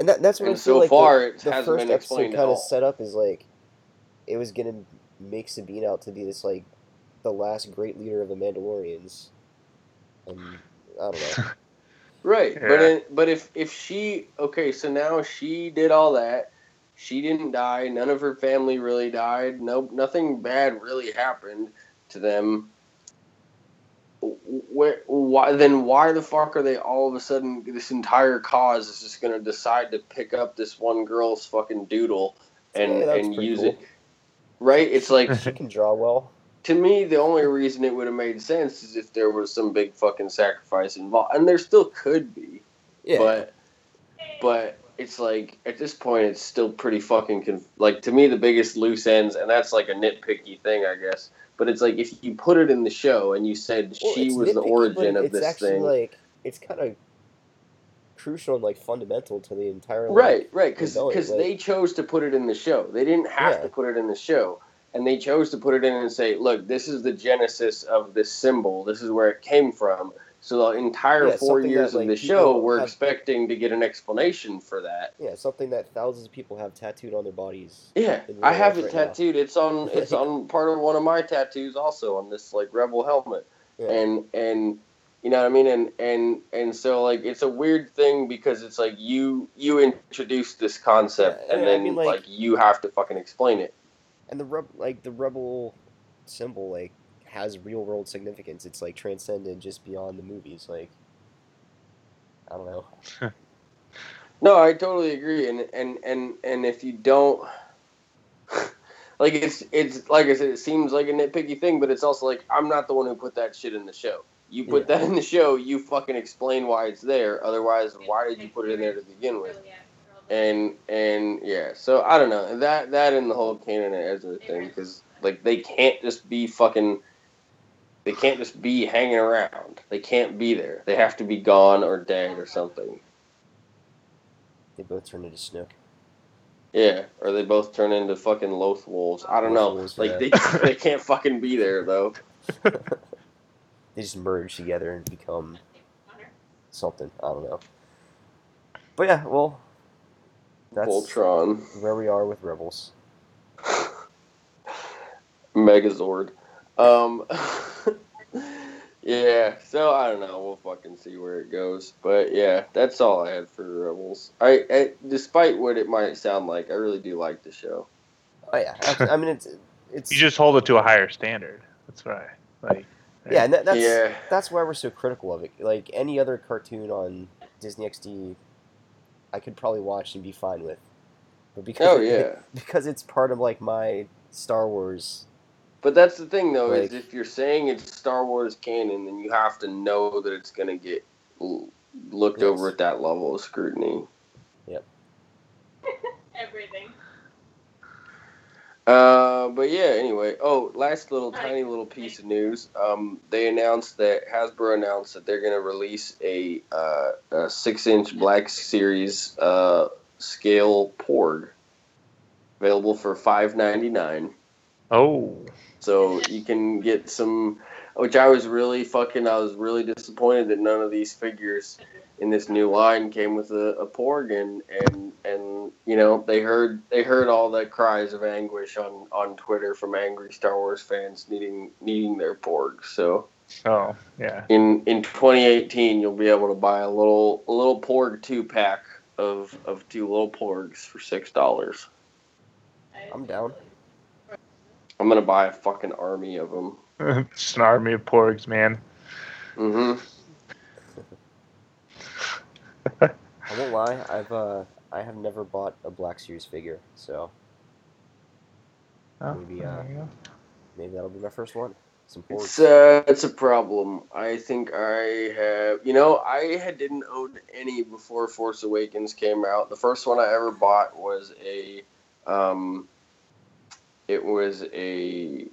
And that, that's what And I feel so like far, the, it the hasn't first been episode kind of set up is like it was gonna make Sabine out to be this like the last great leader of the Mandalorians, and I don't know. Right, Yeah. but in, but if if she okay, so now she did all that. She didn't die. None of her family really died. No, nothing bad really happened to them. Where, why then? Why the fuck are they all of a sudden? This entire cause is just going to decide to pick up this one girl's fucking doodle and Yeah, and use cool. it. Right? It's like She can draw well. to me, the only reason it would have made sense is if there was some big fucking sacrifice involved, and there still could be. Yeah, But but it's like at this point, it's still pretty fucking conf- like to me the biggest loose ends, and that's like a nitpicky thing, I guess. But it's like if you put it in the show and you said Well, she was the origin of it's this actually thing, like it's kind of crucial and like fundamental to the entire like, right? Right? Because rebellion, like- they chose to put it in the show. They didn't have Yeah. to put it in the show. And they chose to put it in and say, "Look, this is the genesis of this symbol. This is where it came from." So the entire Yeah, four years that, of like, the show, we're have- expecting to get an explanation for that. Yeah, something that thousands of people have tattooed on their bodies. Yeah, I have it right now. tattooed. It's on it's on part of one of my tattoos also on this like rebel helmet. Yeah. And and you know what I mean? And and and so like it's a weird thing because it's like you you introduced this concept Yeah, and I then mean, like, like- you have to fucking explain it. And the reb- like the rebel symbol like has real world significance. It's like transcended just beyond the movies. Like I don't know. No, I totally agree. And and and and if you don't like it's it's like I said, it seems like a nitpicky thing, but it's also like I'm not the one who put that shit in the show. You put Yeah. that in the show, you fucking explain why it's there. Otherwise, why did you put it in there to begin with? And and yeah, so I don't know that that and the whole Kanan and Ezra thing because like they can't just be fucking. They can't just be hanging around. They can't be there. They have to be gone or dead or something. They both turn into Snoke. Yeah, or they both turn into fucking Loth wolves. I don't know. Like they they can't fucking be there though. They just merge together and become something. I don't know. But yeah, well, that's Voltron, where we are with Rebels. Megazord. Um, yeah. So I don't know. We'll fucking see where it goes. But yeah, that's all I had for Rebels. I, I despite what it might sound like, I really do like the show. Oh yeah, I, I mean it's it's You just hold it to a higher standard. That's right. Like yeah, and that, that's Yeah. that's why we're so critical of it. Like any other cartoon on Disney XD, I could probably watch and be fine with. But because Oh it- yeah. because it's part of like my Star Wars. But that's the thing, though, is if you're saying it's Star Wars canon, then you have to know that it's gonna get looked Yes. over at that level of scrutiny. Yep. Everything. Uh, but yeah. Anyway, oh, last little tiny little piece of news. Um, they announced that Hasbro announced that they're gonna release a, uh, a six-inch Black Series uh, scale Porg, available for five ninety nine. oh, So you can get some, which I was really fucking, I was really disappointed that none of these figures in this new line came with a, a Porg, and, and and you know they heard they heard all the cries of anguish on on Twitter from angry Star Wars fans needing needing their Porg. So oh, yeah. in in 2018 you'll be able to buy a little a little Porg two pack of of two little Porgs for six dollars. I'm down. I'm gonna buy a fucking army of them. Just an army of porgs, man. Mm-hmm. I won't lie. I've uh I have never bought a Black Series figure, so Oh, Maybe, uh, there you go. maybe that'll be my first one. Some It's Porgs. uh, it's a problem. I think I have. You know, I had didn't own any before Force Awakens came out. The first one I ever bought was a, um, it was a,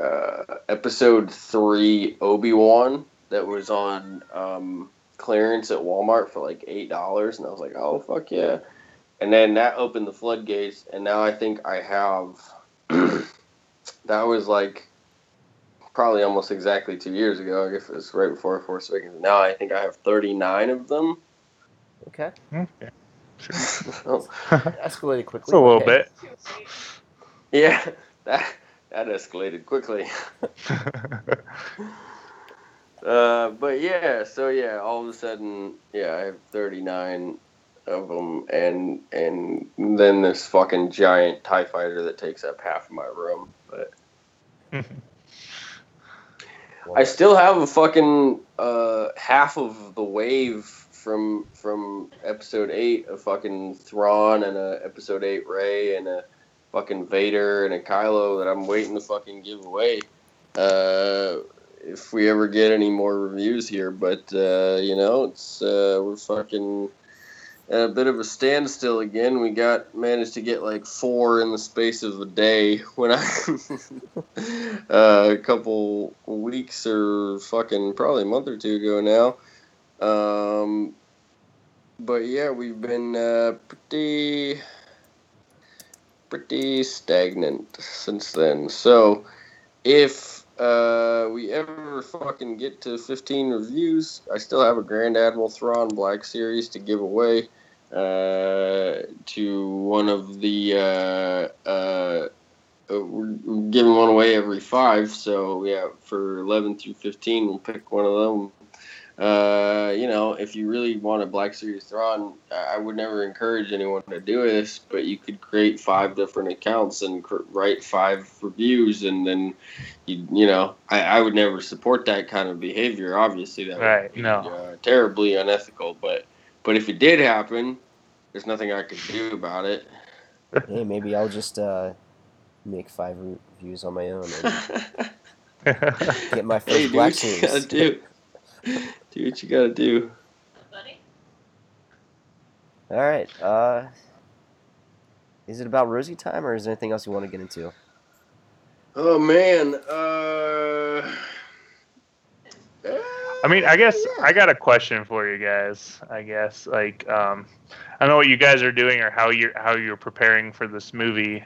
uh, episode three Obi Wan that was on um, clearance at Walmart for like eight dollars, and I was like, oh fuck yeah! And then that opened the floodgates, and now I think I have. that was like probably almost exactly two years ago. I guess it was right before Force Awakens. Now I think I have 39 of them. Okay, Okay. Sure. Oh, escalated quickly. It's a little okay. bit. Yeah, that that escalated quickly. Uh, but yeah, so yeah, all of a sudden, yeah, I have 39 of them, and and then this fucking giant Tie Fighter that takes up half of my room. But Well, I still have a fucking uh, half of the wave from from episode eight, a fucking Thrawn and a episode eight Rey and a fucking Vader and a Kylo that I'm waiting to fucking give away. Uh, if we ever get any more reviews here, but uh, you know, it's uh, we're fucking at a bit of a standstill again. We got managed to get like four in the space of a day when I uh, a couple weeks or fucking probably a month or two ago now. Um, but yeah, we've been uh, pretty pretty stagnant since then. So if uh, we ever fucking get to 15 reviews, I still have a Grand Admiral Thrawn Black Series to give away uh, to one of the. Uh, uh, uh, we're giving one away every five, so yeah, for 11 through 15, we'll pick one of them. Uh, you know, if you really want a Black Series Thrawn, I I would never encourage anyone to do this, but you could create five different accounts and cr- write five reviews, and then you you know, I, I would never support that kind of behavior. Obviously, that Right, would be no. uh, terribly unethical. But but if it did happen, there's nothing I could do about it. hey, maybe I'll just uh, make five reviews on my own and get my first hey, black what you teams. gotta do. Do what you gotta do. Buddy? All right. Uh, is it about Rosie time, or is there anything else you want to get into? Oh man. Uh. I mean, I guess yeah. I got a question for you guys. I guess like um, I don't know what you guys are doing or how you're how you're preparing for this movie,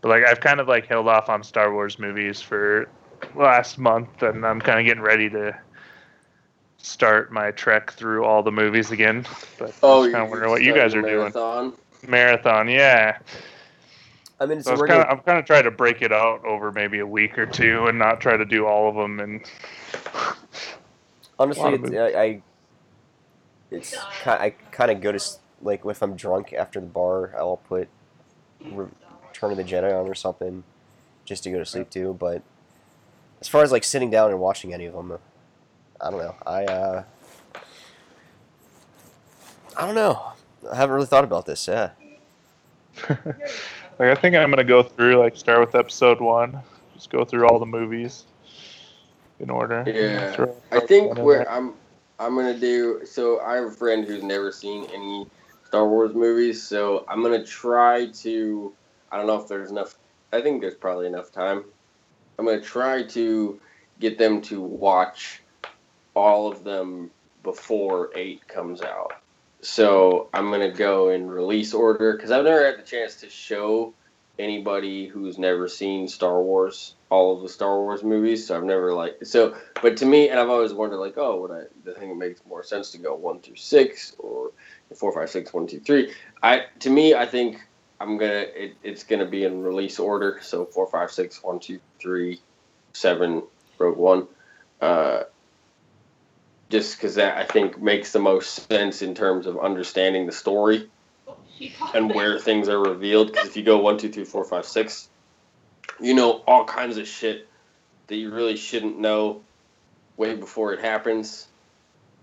but like I've kind of like held off on Star Wars movies for last month, and I'm kind of getting ready to start my trek through all the movies again. But Oh, I kind of you're wondering what you guys are starting a doing. marathon? Marathon, yeah. I mean, it's So I was we're kinda, gonna- I'm kind of trying to break it out over maybe a week or two, and not try to do all of them. And honestly, it's. I, I it's ki- I kind of go to like if I'm drunk after the bar, I'll put Return of the Jedi on or something, just to go to sleep to. But as far as like sitting down and watching any of them, I don't know. I uh, I don't know. I haven't really thought about this. Yeah. like I think I'm gonna go through like start with episode one, just go through all the movies in order. Yeah. Throw- I think where. I'm I'm gonna do so I have a friend who's never seen any Star Wars movies, so I'm gonna try to I don't know if there's enough I think there's probably enough time. I'm gonna try to get them to watch all of them before eight comes out. So I'm gonna go in release order because I've never had the chance to show anybody who's never seen Star Wars all of the Star Wars movies. So I've never like so. But to me, and I've always wondered like, oh, would I? The thing that makes more sense to go one through six or four, five, six, one, two, three. I to me, I think I'm gonna it, it's gonna be in release order. So four, five, six, one, two, three, seven, Rogue One. Uh, just because that I think makes the most sense in terms of understanding the story and where things are revealed. Because if you go one, two, three, four, five, six, you know all kinds of shit that you really shouldn't know way before it happens.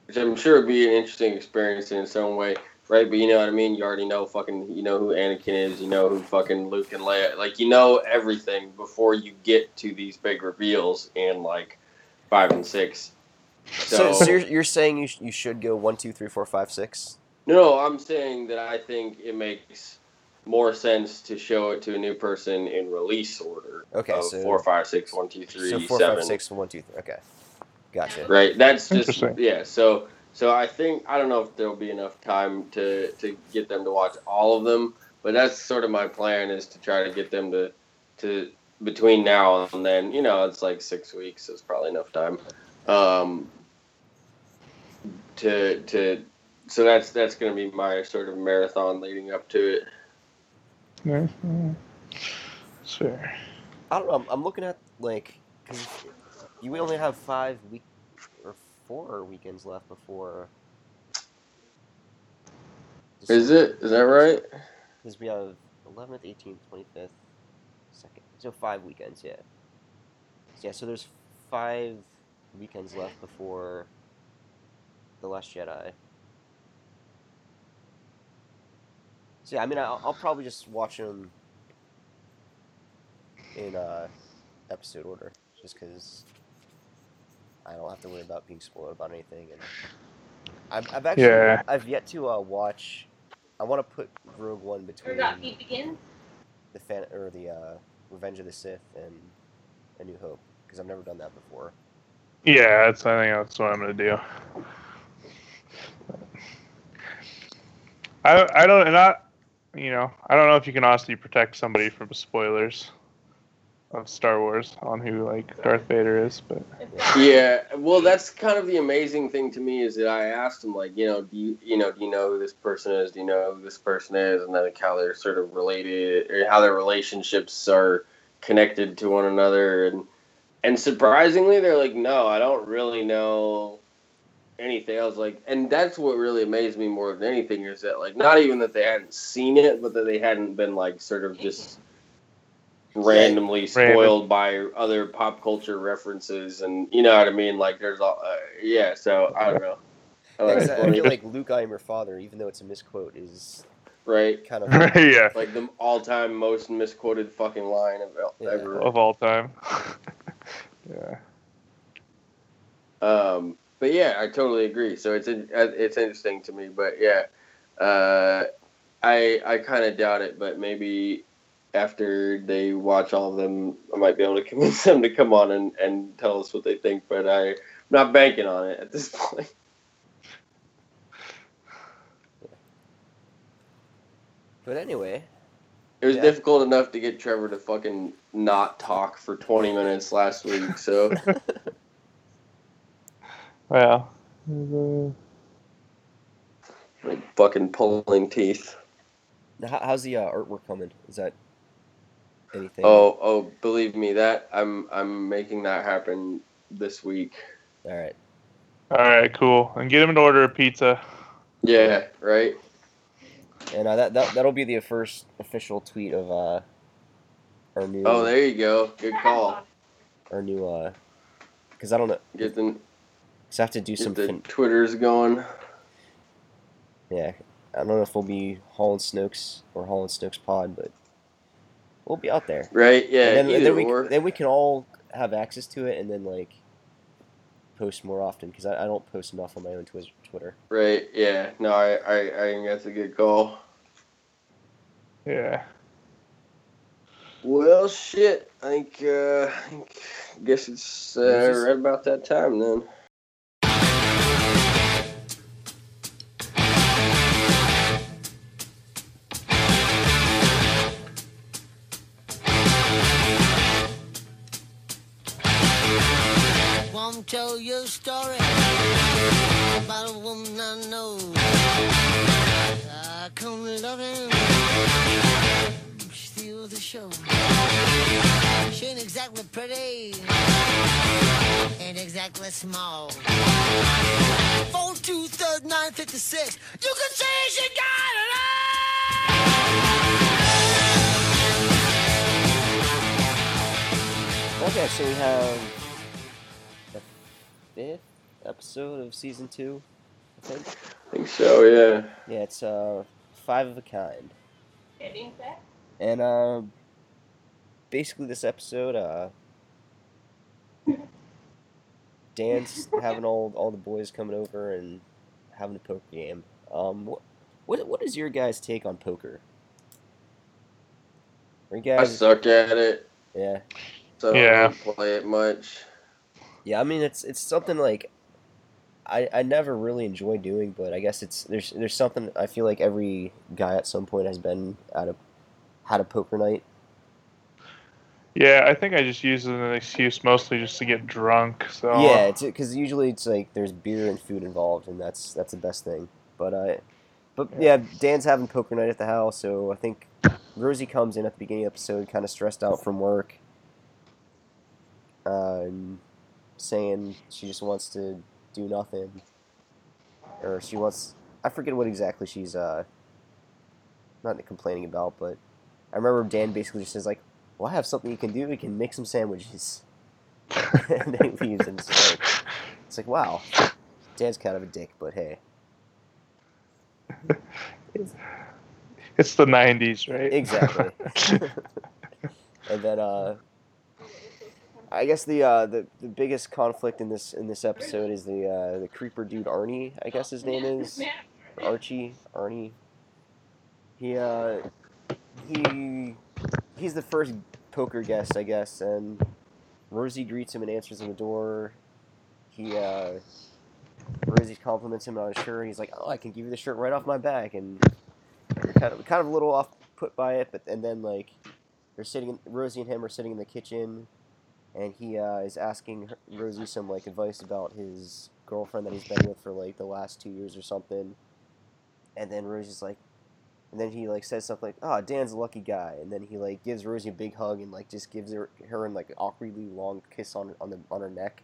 Which I'm sure would be an interesting experience in its own way, right? But you know what I mean. You already know fucking. You know who Anakin is. You know who fucking Luke and Leia. Like you know everything before you get to these big reveals in like five and six. So, so you're, you're saying you, sh- you should go one, two, three, four, five, six? No, I'm saying that I think it makes more sense to show it to a new person in release order. Okay, of so- four, five, six, one, two, three, so four, seven. five, six, one, two, three. Okay, gotcha. Right. That's just yeah. So so I think I don't know if there'll be enough time to to get them to watch all of them, but that's sort of my plan is to try to get them to to between now and then. You know, it's like six weeks. So it's probably enough time. Um, to to so that's that's going to be my sort of marathon leading up to it. Yeah, yeah. Sure. I don't know. I'm, I'm looking at like because you only have five week or four weekends left before. Is it? Is that right? Because we have 11th, 18th, 25th, second. So five weekends, yeah. Yeah. So there's five weekends left before the Last Jedi. So yeah, I mean, I'll, I'll probably just watch them in uh, episode order, just because I don't have to worry about being spoiled about anything. And I've, I've actually Yeah. I've yet to uh, watch. I want to put Rogue One between Forgot he begins. the fan or the uh, Revenge of the Sith and A New Hope because I've never done that before. Yeah, that's I think that's what I'm gonna do. I I don't I you know I don't know if you can honestly protect somebody from spoilers of Star Wars on who like Darth Vader is, but Yeah, well, that's kind of the amazing thing to me is that I asked him like, you know, do you, you know, do you know who this person is? Do you know who this person is? And then like how they're sort of related, or how their relationships are connected to one another, and and surprisingly, they're like, no, I don't really know anything. I was like, and that's what really amazed me more than anything is that like not even that they hadn't seen it, but that they hadn't been like sort of just randomly spoiled by other pop culture references and you know what I mean like there's all uh, yeah so I don't know I Yeah, like 'cause I, I feel like Luke, I am your father, even though it's a misquote, is right? kind of yeah, Like the all-time most misquoted fucking line of Yeah. ever. of all time. yeah. Um, but yeah, I totally agree. So it's in, it's interesting to me, but yeah, uh, I I kind of doubt it. But maybe after they watch all of them, I might be able to convince them to come on and, and tell us what they think. But I, I'm not banking on it at this point. But anyway, It was Yeah. difficult enough to get Trevor to fucking not talk for 20 minutes last week. So Well. uh, like fucking pulling teeth. how's the uh, artwork coming? Is that anything? Oh, oh, believe me, that I'm I'm making that happen this week. all right. All right, cool. And get him to order a pizza. Yeah, right. And uh, that, that that'll be the first official tweet of uh our new Oh, there you go. Good call. our new uh because I don't know Get the I have to do get some the fin- Twitters going. yeah I don't know if we'll be Holland Snokes or Holland Snokes Pod, but we'll be out there. Right? Yeah. and then, and then we or. then we can all have access to it and then like post more often because I, I don't post enough on my own Twiz- Twitter. Right. Yeah. No, I, I I think that's a good call. Yeah. Well, shit. I think uh, I think, guess it's uh, right about that time then. Won't tell you story about a woman I know. I come loving, steal the show. She ain't exactly pretty, ain't exactly small. Four two third nine fifty six. You can say she got it all. Okay, so we have the fifth episode of season two, I think. I think so. Yeah. Yeah, it's uh five of a kind. And uh, basically, this episode, uh, Dan's having all all the boys coming over and having a poker game. Um, what what what is your guys' take on poker? Are you I guys? suck at it. Yeah, So I don't Yeah. play it much. yeah. I mean, it's it's something like I I never really enjoy doing, but I guess it's there's there's something I feel like every guy at some point has been at a had a poker night. Yeah, I think I just use it as an excuse mostly just to get drunk. So Yeah, it's because usually it's like there's beer and food involved, and that's that's the best thing. But uh, but yeah, Dan's having poker night at the house, so I think Rosie comes in at the beginning of the episode, kind of stressed out from work, and saying she just wants to do nothing, or she wants I forget what exactly she's uh not complaining about, but I remember Dan basically just says like, "Well, I have something you can do. We can make some sandwiches." and then he leaves, and it's like, it's like, wow, Dan's kind of a dick, but hey, it's the '90s, right? exactly. and then, uh, I guess the, uh, the the biggest conflict in this in this episode is the uh, the creeper dude Arnie. I guess his name is Archie Arnie. He uh, he he's the first poker guest, I guess, and Rosie greets him and answers him the door. He uh, Rosie compliments him on his shirt. And he's like, "Oh, I can give you the shirt right off my back," and kind of kind of a little off put by it, but and then like they're sitting, Rosie and him are sitting in the kitchen, and he uh, is asking Rosie some like advice about his girlfriend that he's been with for like the last two years or something, and then Rosie's like, and then he like says something like, "Oh, Dan's a lucky guy," and then he like gives Rosie a big hug and like just gives her her an like awkwardly long kiss on on the on her neck.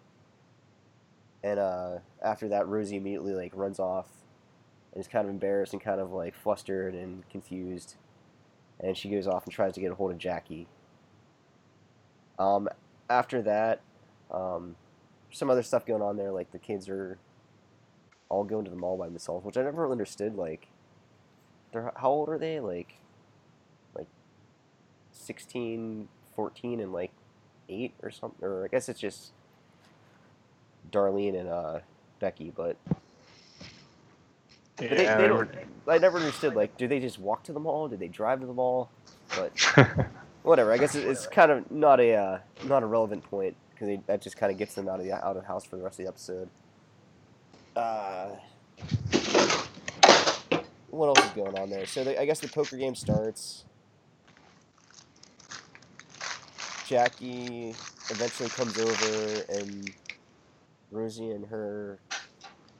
And uh, after that, Rosie immediately like runs off, and is kind of embarrassed and kind of like flustered and confused, and she goes off and tries to get a hold of Jackie. Um, after that, um, some other stuff going on there, like the kids are all going to the mall by themselves, which I never understood. Like, they're how old are they? Like, like 16, 14, and like eight or something. Or I guess it's just Darlene and uh, Becky. But Yeah, But they- I they never- I never understood. Like, do they just walk to the mall? Do they drive to the mall? But whatever. I guess it- it's kind of not a uh, not a relevant point because that just kind of gets them out of the out of house for the rest of the episode. Uh, what else is going on there? So the, I guess the poker game starts. Jackie eventually comes over, and Rosie and her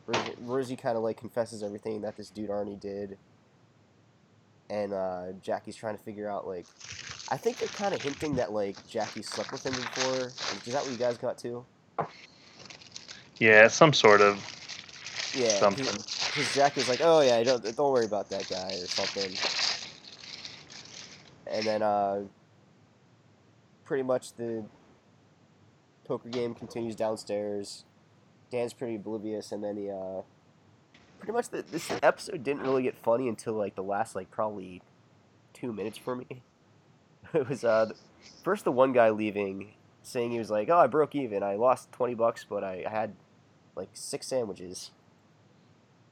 Rosie, Rosie kind of like confesses everything that this dude Arnie did, and uh, Jackie's trying to figure out like, I think they're kind of hinting that like Jackie slept with him before. Is that what you guys got to? yeah, some sort of Yeah, something. because Jackie was like, "Oh yeah, don't don't worry about that guy" or something, and then uh, pretty much the poker game continues downstairs. Dan's pretty oblivious, and then the uh, pretty much the, this episode didn't really get funny until like the last like probably two minutes for me. It was uh, first the one guy leaving, saying he was like, "Oh, I broke even. I lost twenty bucks, but I, had like six sandwiches."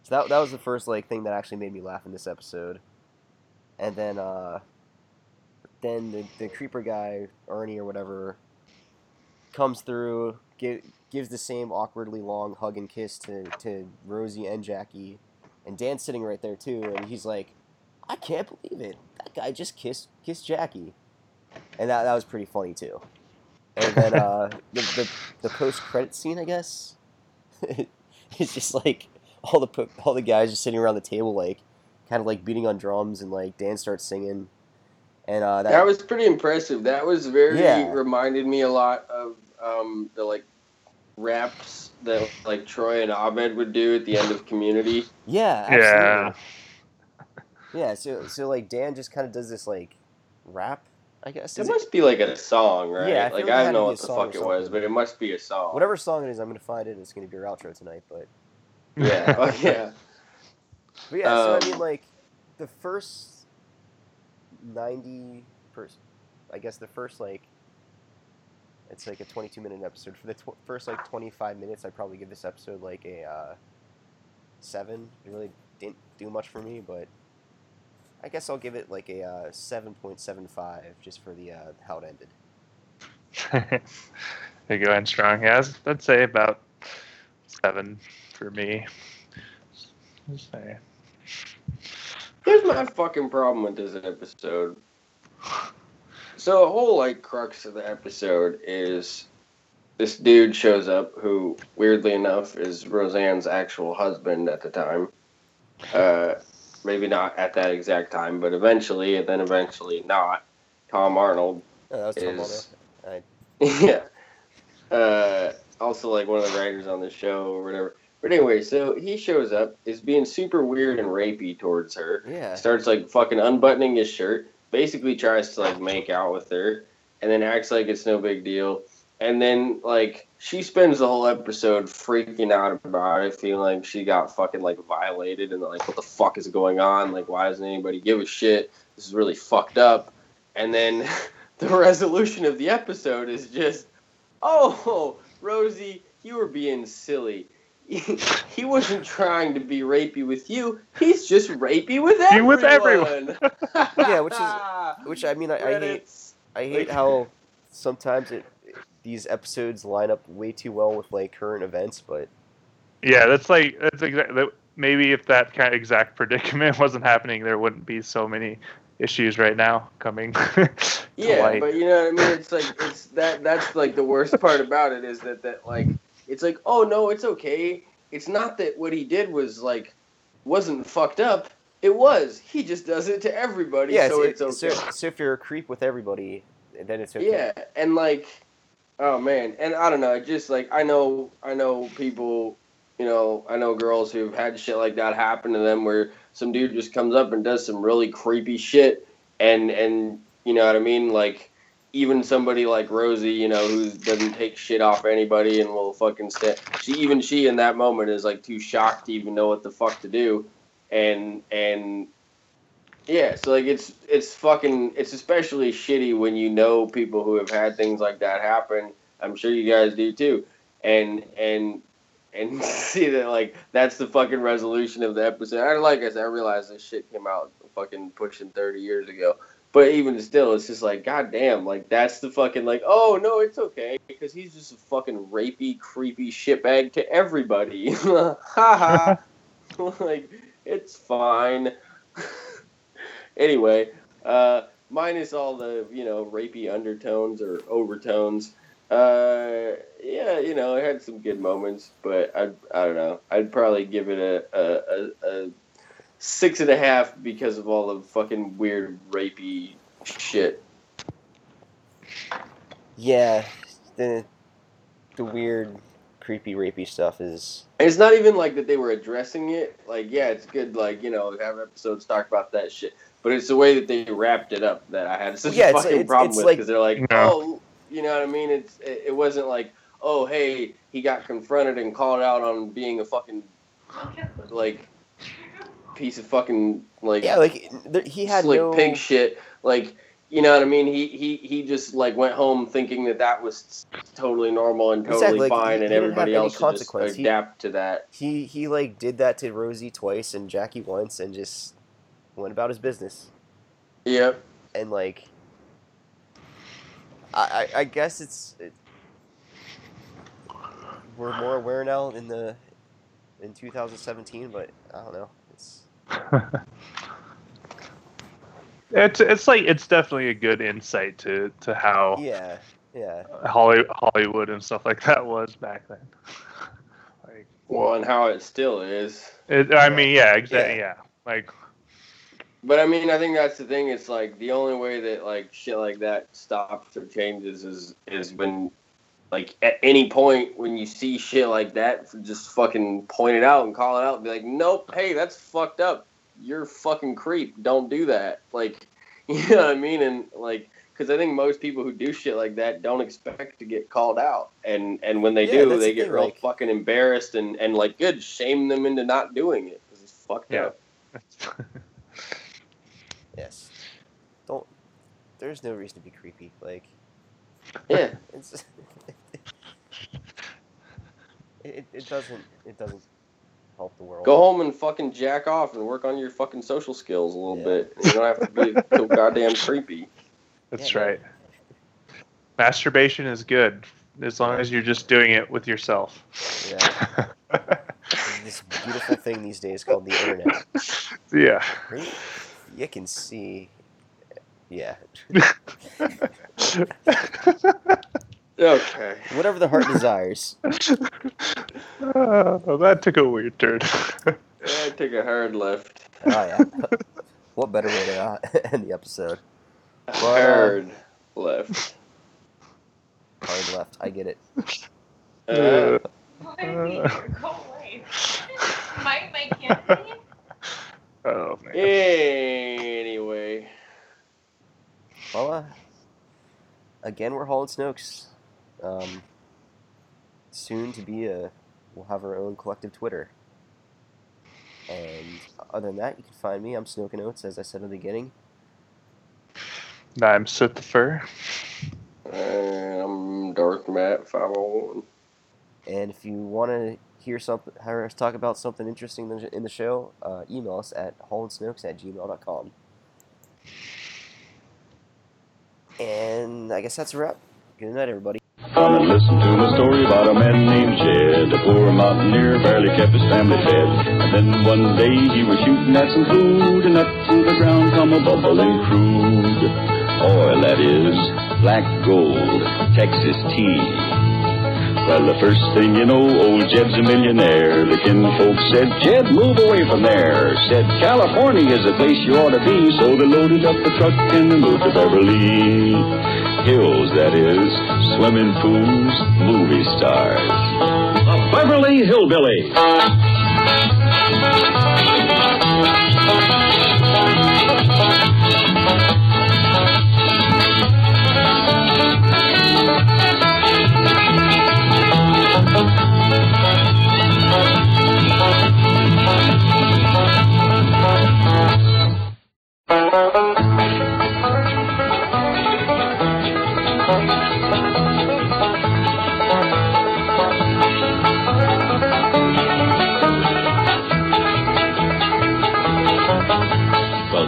So that, that was the first like thing that actually made me laugh in this episode. And then uh then the, the creeper guy, Ernie or whatever, comes through, give, gives the same awkwardly long hug and kiss to, to Rosie and Jackie. And Dan's sitting right there too, and he's like, I can't believe it. That guy just kissed kissed Jackie. And that, that was pretty funny too. And then uh, the, the, the post credit scene, I guess, it's just like all the all the guys just sitting around the table, like kind of like beating on drums, and like Dan starts singing, and uh, that, That was pretty impressive. That was very Yeah. reminded me a lot of um, the like raps that like Troy and Abed would do at the end of Community. yeah, Yeah. yeah. So so like Dan just kind of does this like rap, I guess. It Is it- must be like a song, right? Yeah, I like like I don't know what the fuck it was, but it must be a song. whatever song it is, I'm gonna find it. It's gonna be our outro tonight, but Yeah, oh, yeah. But yeah, so I Um, mean, like, the first ninety per, I guess the first like, it's like a twenty-two minute episode. For the tw- first like twenty-five minutes, I'd probably give this episode like a uh, seven. It really didn't do much for me, but I guess I'll give it like a uh, seven point seven five just for the uh, how it ended. they go in strong. Yeah, I'd- I'd say about seven for me. Just say. Here's my fucking problem with this episode. So the whole like crux of the episode is this dude shows up who, weirdly enough, is Roseanne's actual husband at the time. Uh, maybe not at that exact time, but eventually, and then eventually not. Tom Arnold. Oh, Tom Is- Arnold. yeah. Uh, also, like one of the writers on the show or whatever. But anyway, so he shows up, is being super weird and rapey towards her. Yeah. Starts like fucking unbuttoning his shirt. Basically tries to like make out with her, and then acts like it's no big deal. And then like she spends the whole episode freaking out about it, feeling like she got fucking like violated, and like what the fuck is going on? Like why doesn't anybody give a shit? This is really fucked up. And then the resolution of the episode is just, oh, Rosie, you were being silly. he wasn't trying to be rapey with you. He's just rapey with He everyone. with everyone. Yeah, which is- Which I mean, I, I hate. I hate Like- how sometimes it these episodes line up way too well with like current events, but Yeah, that's like that's exactly. that, Maybe if that kind of exact predicament wasn't happening, there wouldn't be so many issues right now coming. Yeah, light. but you know what I mean. It's like it's that. That's like the worst part about it is that that like it's like oh no, it's okay. It's not that what he did was like wasn't fucked up. It was. He just does it to everybody, yeah, so it's, it's okay. so, so if you're a creep with everybody, then it's okay. Yeah, and like, oh man, and I don't know, just like I know, I know people, you know, I know girls who've had shit like that happen to them, where some dude just comes up and does some really creepy shit, and and you know what I mean, like. Even somebody like Rosie, you know, who doesn't take shit off anybody and will fucking stand. She even she in that moment is like too shocked to even know what the fuck to do, and and Yeah, so like it's it's fucking it's especially shitty when you know people who have had things like that happen. I'm sure you guys do too. And and and see that like that's the fucking resolution of the episode. I like I said, I realized this shit came out fucking pushing 30 years ago. But even still, it's just like, goddamn, like that's the fucking like, oh no, it's okay because he's just a fucking rapey, creepy shitbag to everybody. ha ha. like it's fine. Anyway, uh, minus all the you know rapey undertones or overtones. Uh, yeah, you know, it had some good moments, but I I don't know. I'd probably give it a a, a, a six and a half because of all the fucking weird rapey shit. Yeah, the the weird, creepy, rapey stuff is. It's not even like that they were addressing it. Like, yeah, it's good. Like, you know, have episodes talk about that shit. But it's the way that they wrapped it up that I had such Yeah, a fucking it's- problem it's with like- because they're like, No. oh, you know what I mean? It's it, it wasn't like, oh, hey, he got confronted and called out on being a fucking like piece of fucking like Yeah, like there, he had slick no. pig shit. Like, you know what I mean? He he he just like went home thinking that that was totally normal and totally Exactly, like, fine, he- and he everybody else should just consequence. He- adapt to that. He he like did that to Rosie twice and Jackie once, and just went about his business. Yep. And like, I I, I guess it's. It, we're more aware now in the in 2017, but I don't know. It's it's it's like it's definitely a good insight to to how yeah yeah Holly, Hollywood and stuff like that was back then. like, Well, and how it still is. it, I mean, yeah, exactly, Yeah. yeah. Like, But I mean, I think that's the thing. It's like the only way that like shit like that stops or changes is is when, like, at any point when you see shit like that, just fucking point it out and call it out and be like, nope, hey, that's fucked up. You're fucking creep. Don't do that. Like, you know what I mean? And like, because I think most people who do shit like that don't expect to get called out, and and when they Yeah, do, they get thing, real like- fucking embarrassed and and like, good, shame them into not doing it it's fucked Yeah. up. yes. Don't. There's no reason to be creepy. Like Yeah. it's. it, it doesn't it doesn't help the world. Go home and fucking jack off and work on your fucking social skills a little Yeah. bit. You don't have to be so goddamn creepy. That's Yeah, right. Masturbation is good as long as you're just doing it with yourself. Yeah. This beautiful thing these days called the internet. yeah. Right? You can see. Yeah. Okay. Whatever the heart desires. oh, that took a weird turn. I took a hard left. Oh yeah. what better way to uh, end the episode? A Well, uh, hard left. Hard left. I get it. Uh, Why did you go away? Mike, Mike Kennedy? Oh man. anyway. Well, uh, again, we're hauling Snokes. Um, soon to be a, we'll have our own collective Twitter. And other than that, you can find me. I'm Snoke Oats, as I said in the beginning. I'm Sith the Fur. And I'm Dark Matt 501. And if you want to hear something, hear us talk about something interesting in the- show, uh, email us at haulinsnokes at gmail.com. And I guess that's a wrap. Good night, everybody. Come and listen to a story about a man named Jed. A poor mountaineer barely kept his family fed. And then one day he was shooting at some food, and up through the ground come a bubbling crude. Oil, that is, black gold, Texas tea. Well, the first thing you know, old Jed's a millionaire. The kinfolk said, Jed, move away from there. Said, California is the place you ought to be. So they loaded up the truck and they moved to Beverly Hills, that is, swimming pools, movie stars. A Beverly Hillbilly. Well,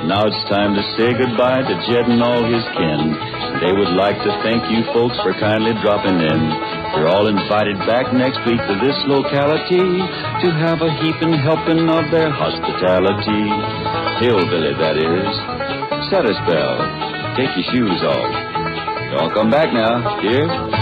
Now it's time to say goodbye to Jed and all his kin. They would like to thank you folks for kindly dropping in. You're all invited back next week to this locality to have a heaping helping of their hospitality. Hillbilly, that is. Set a spell. Take your shoes off. Don't come back now, dear.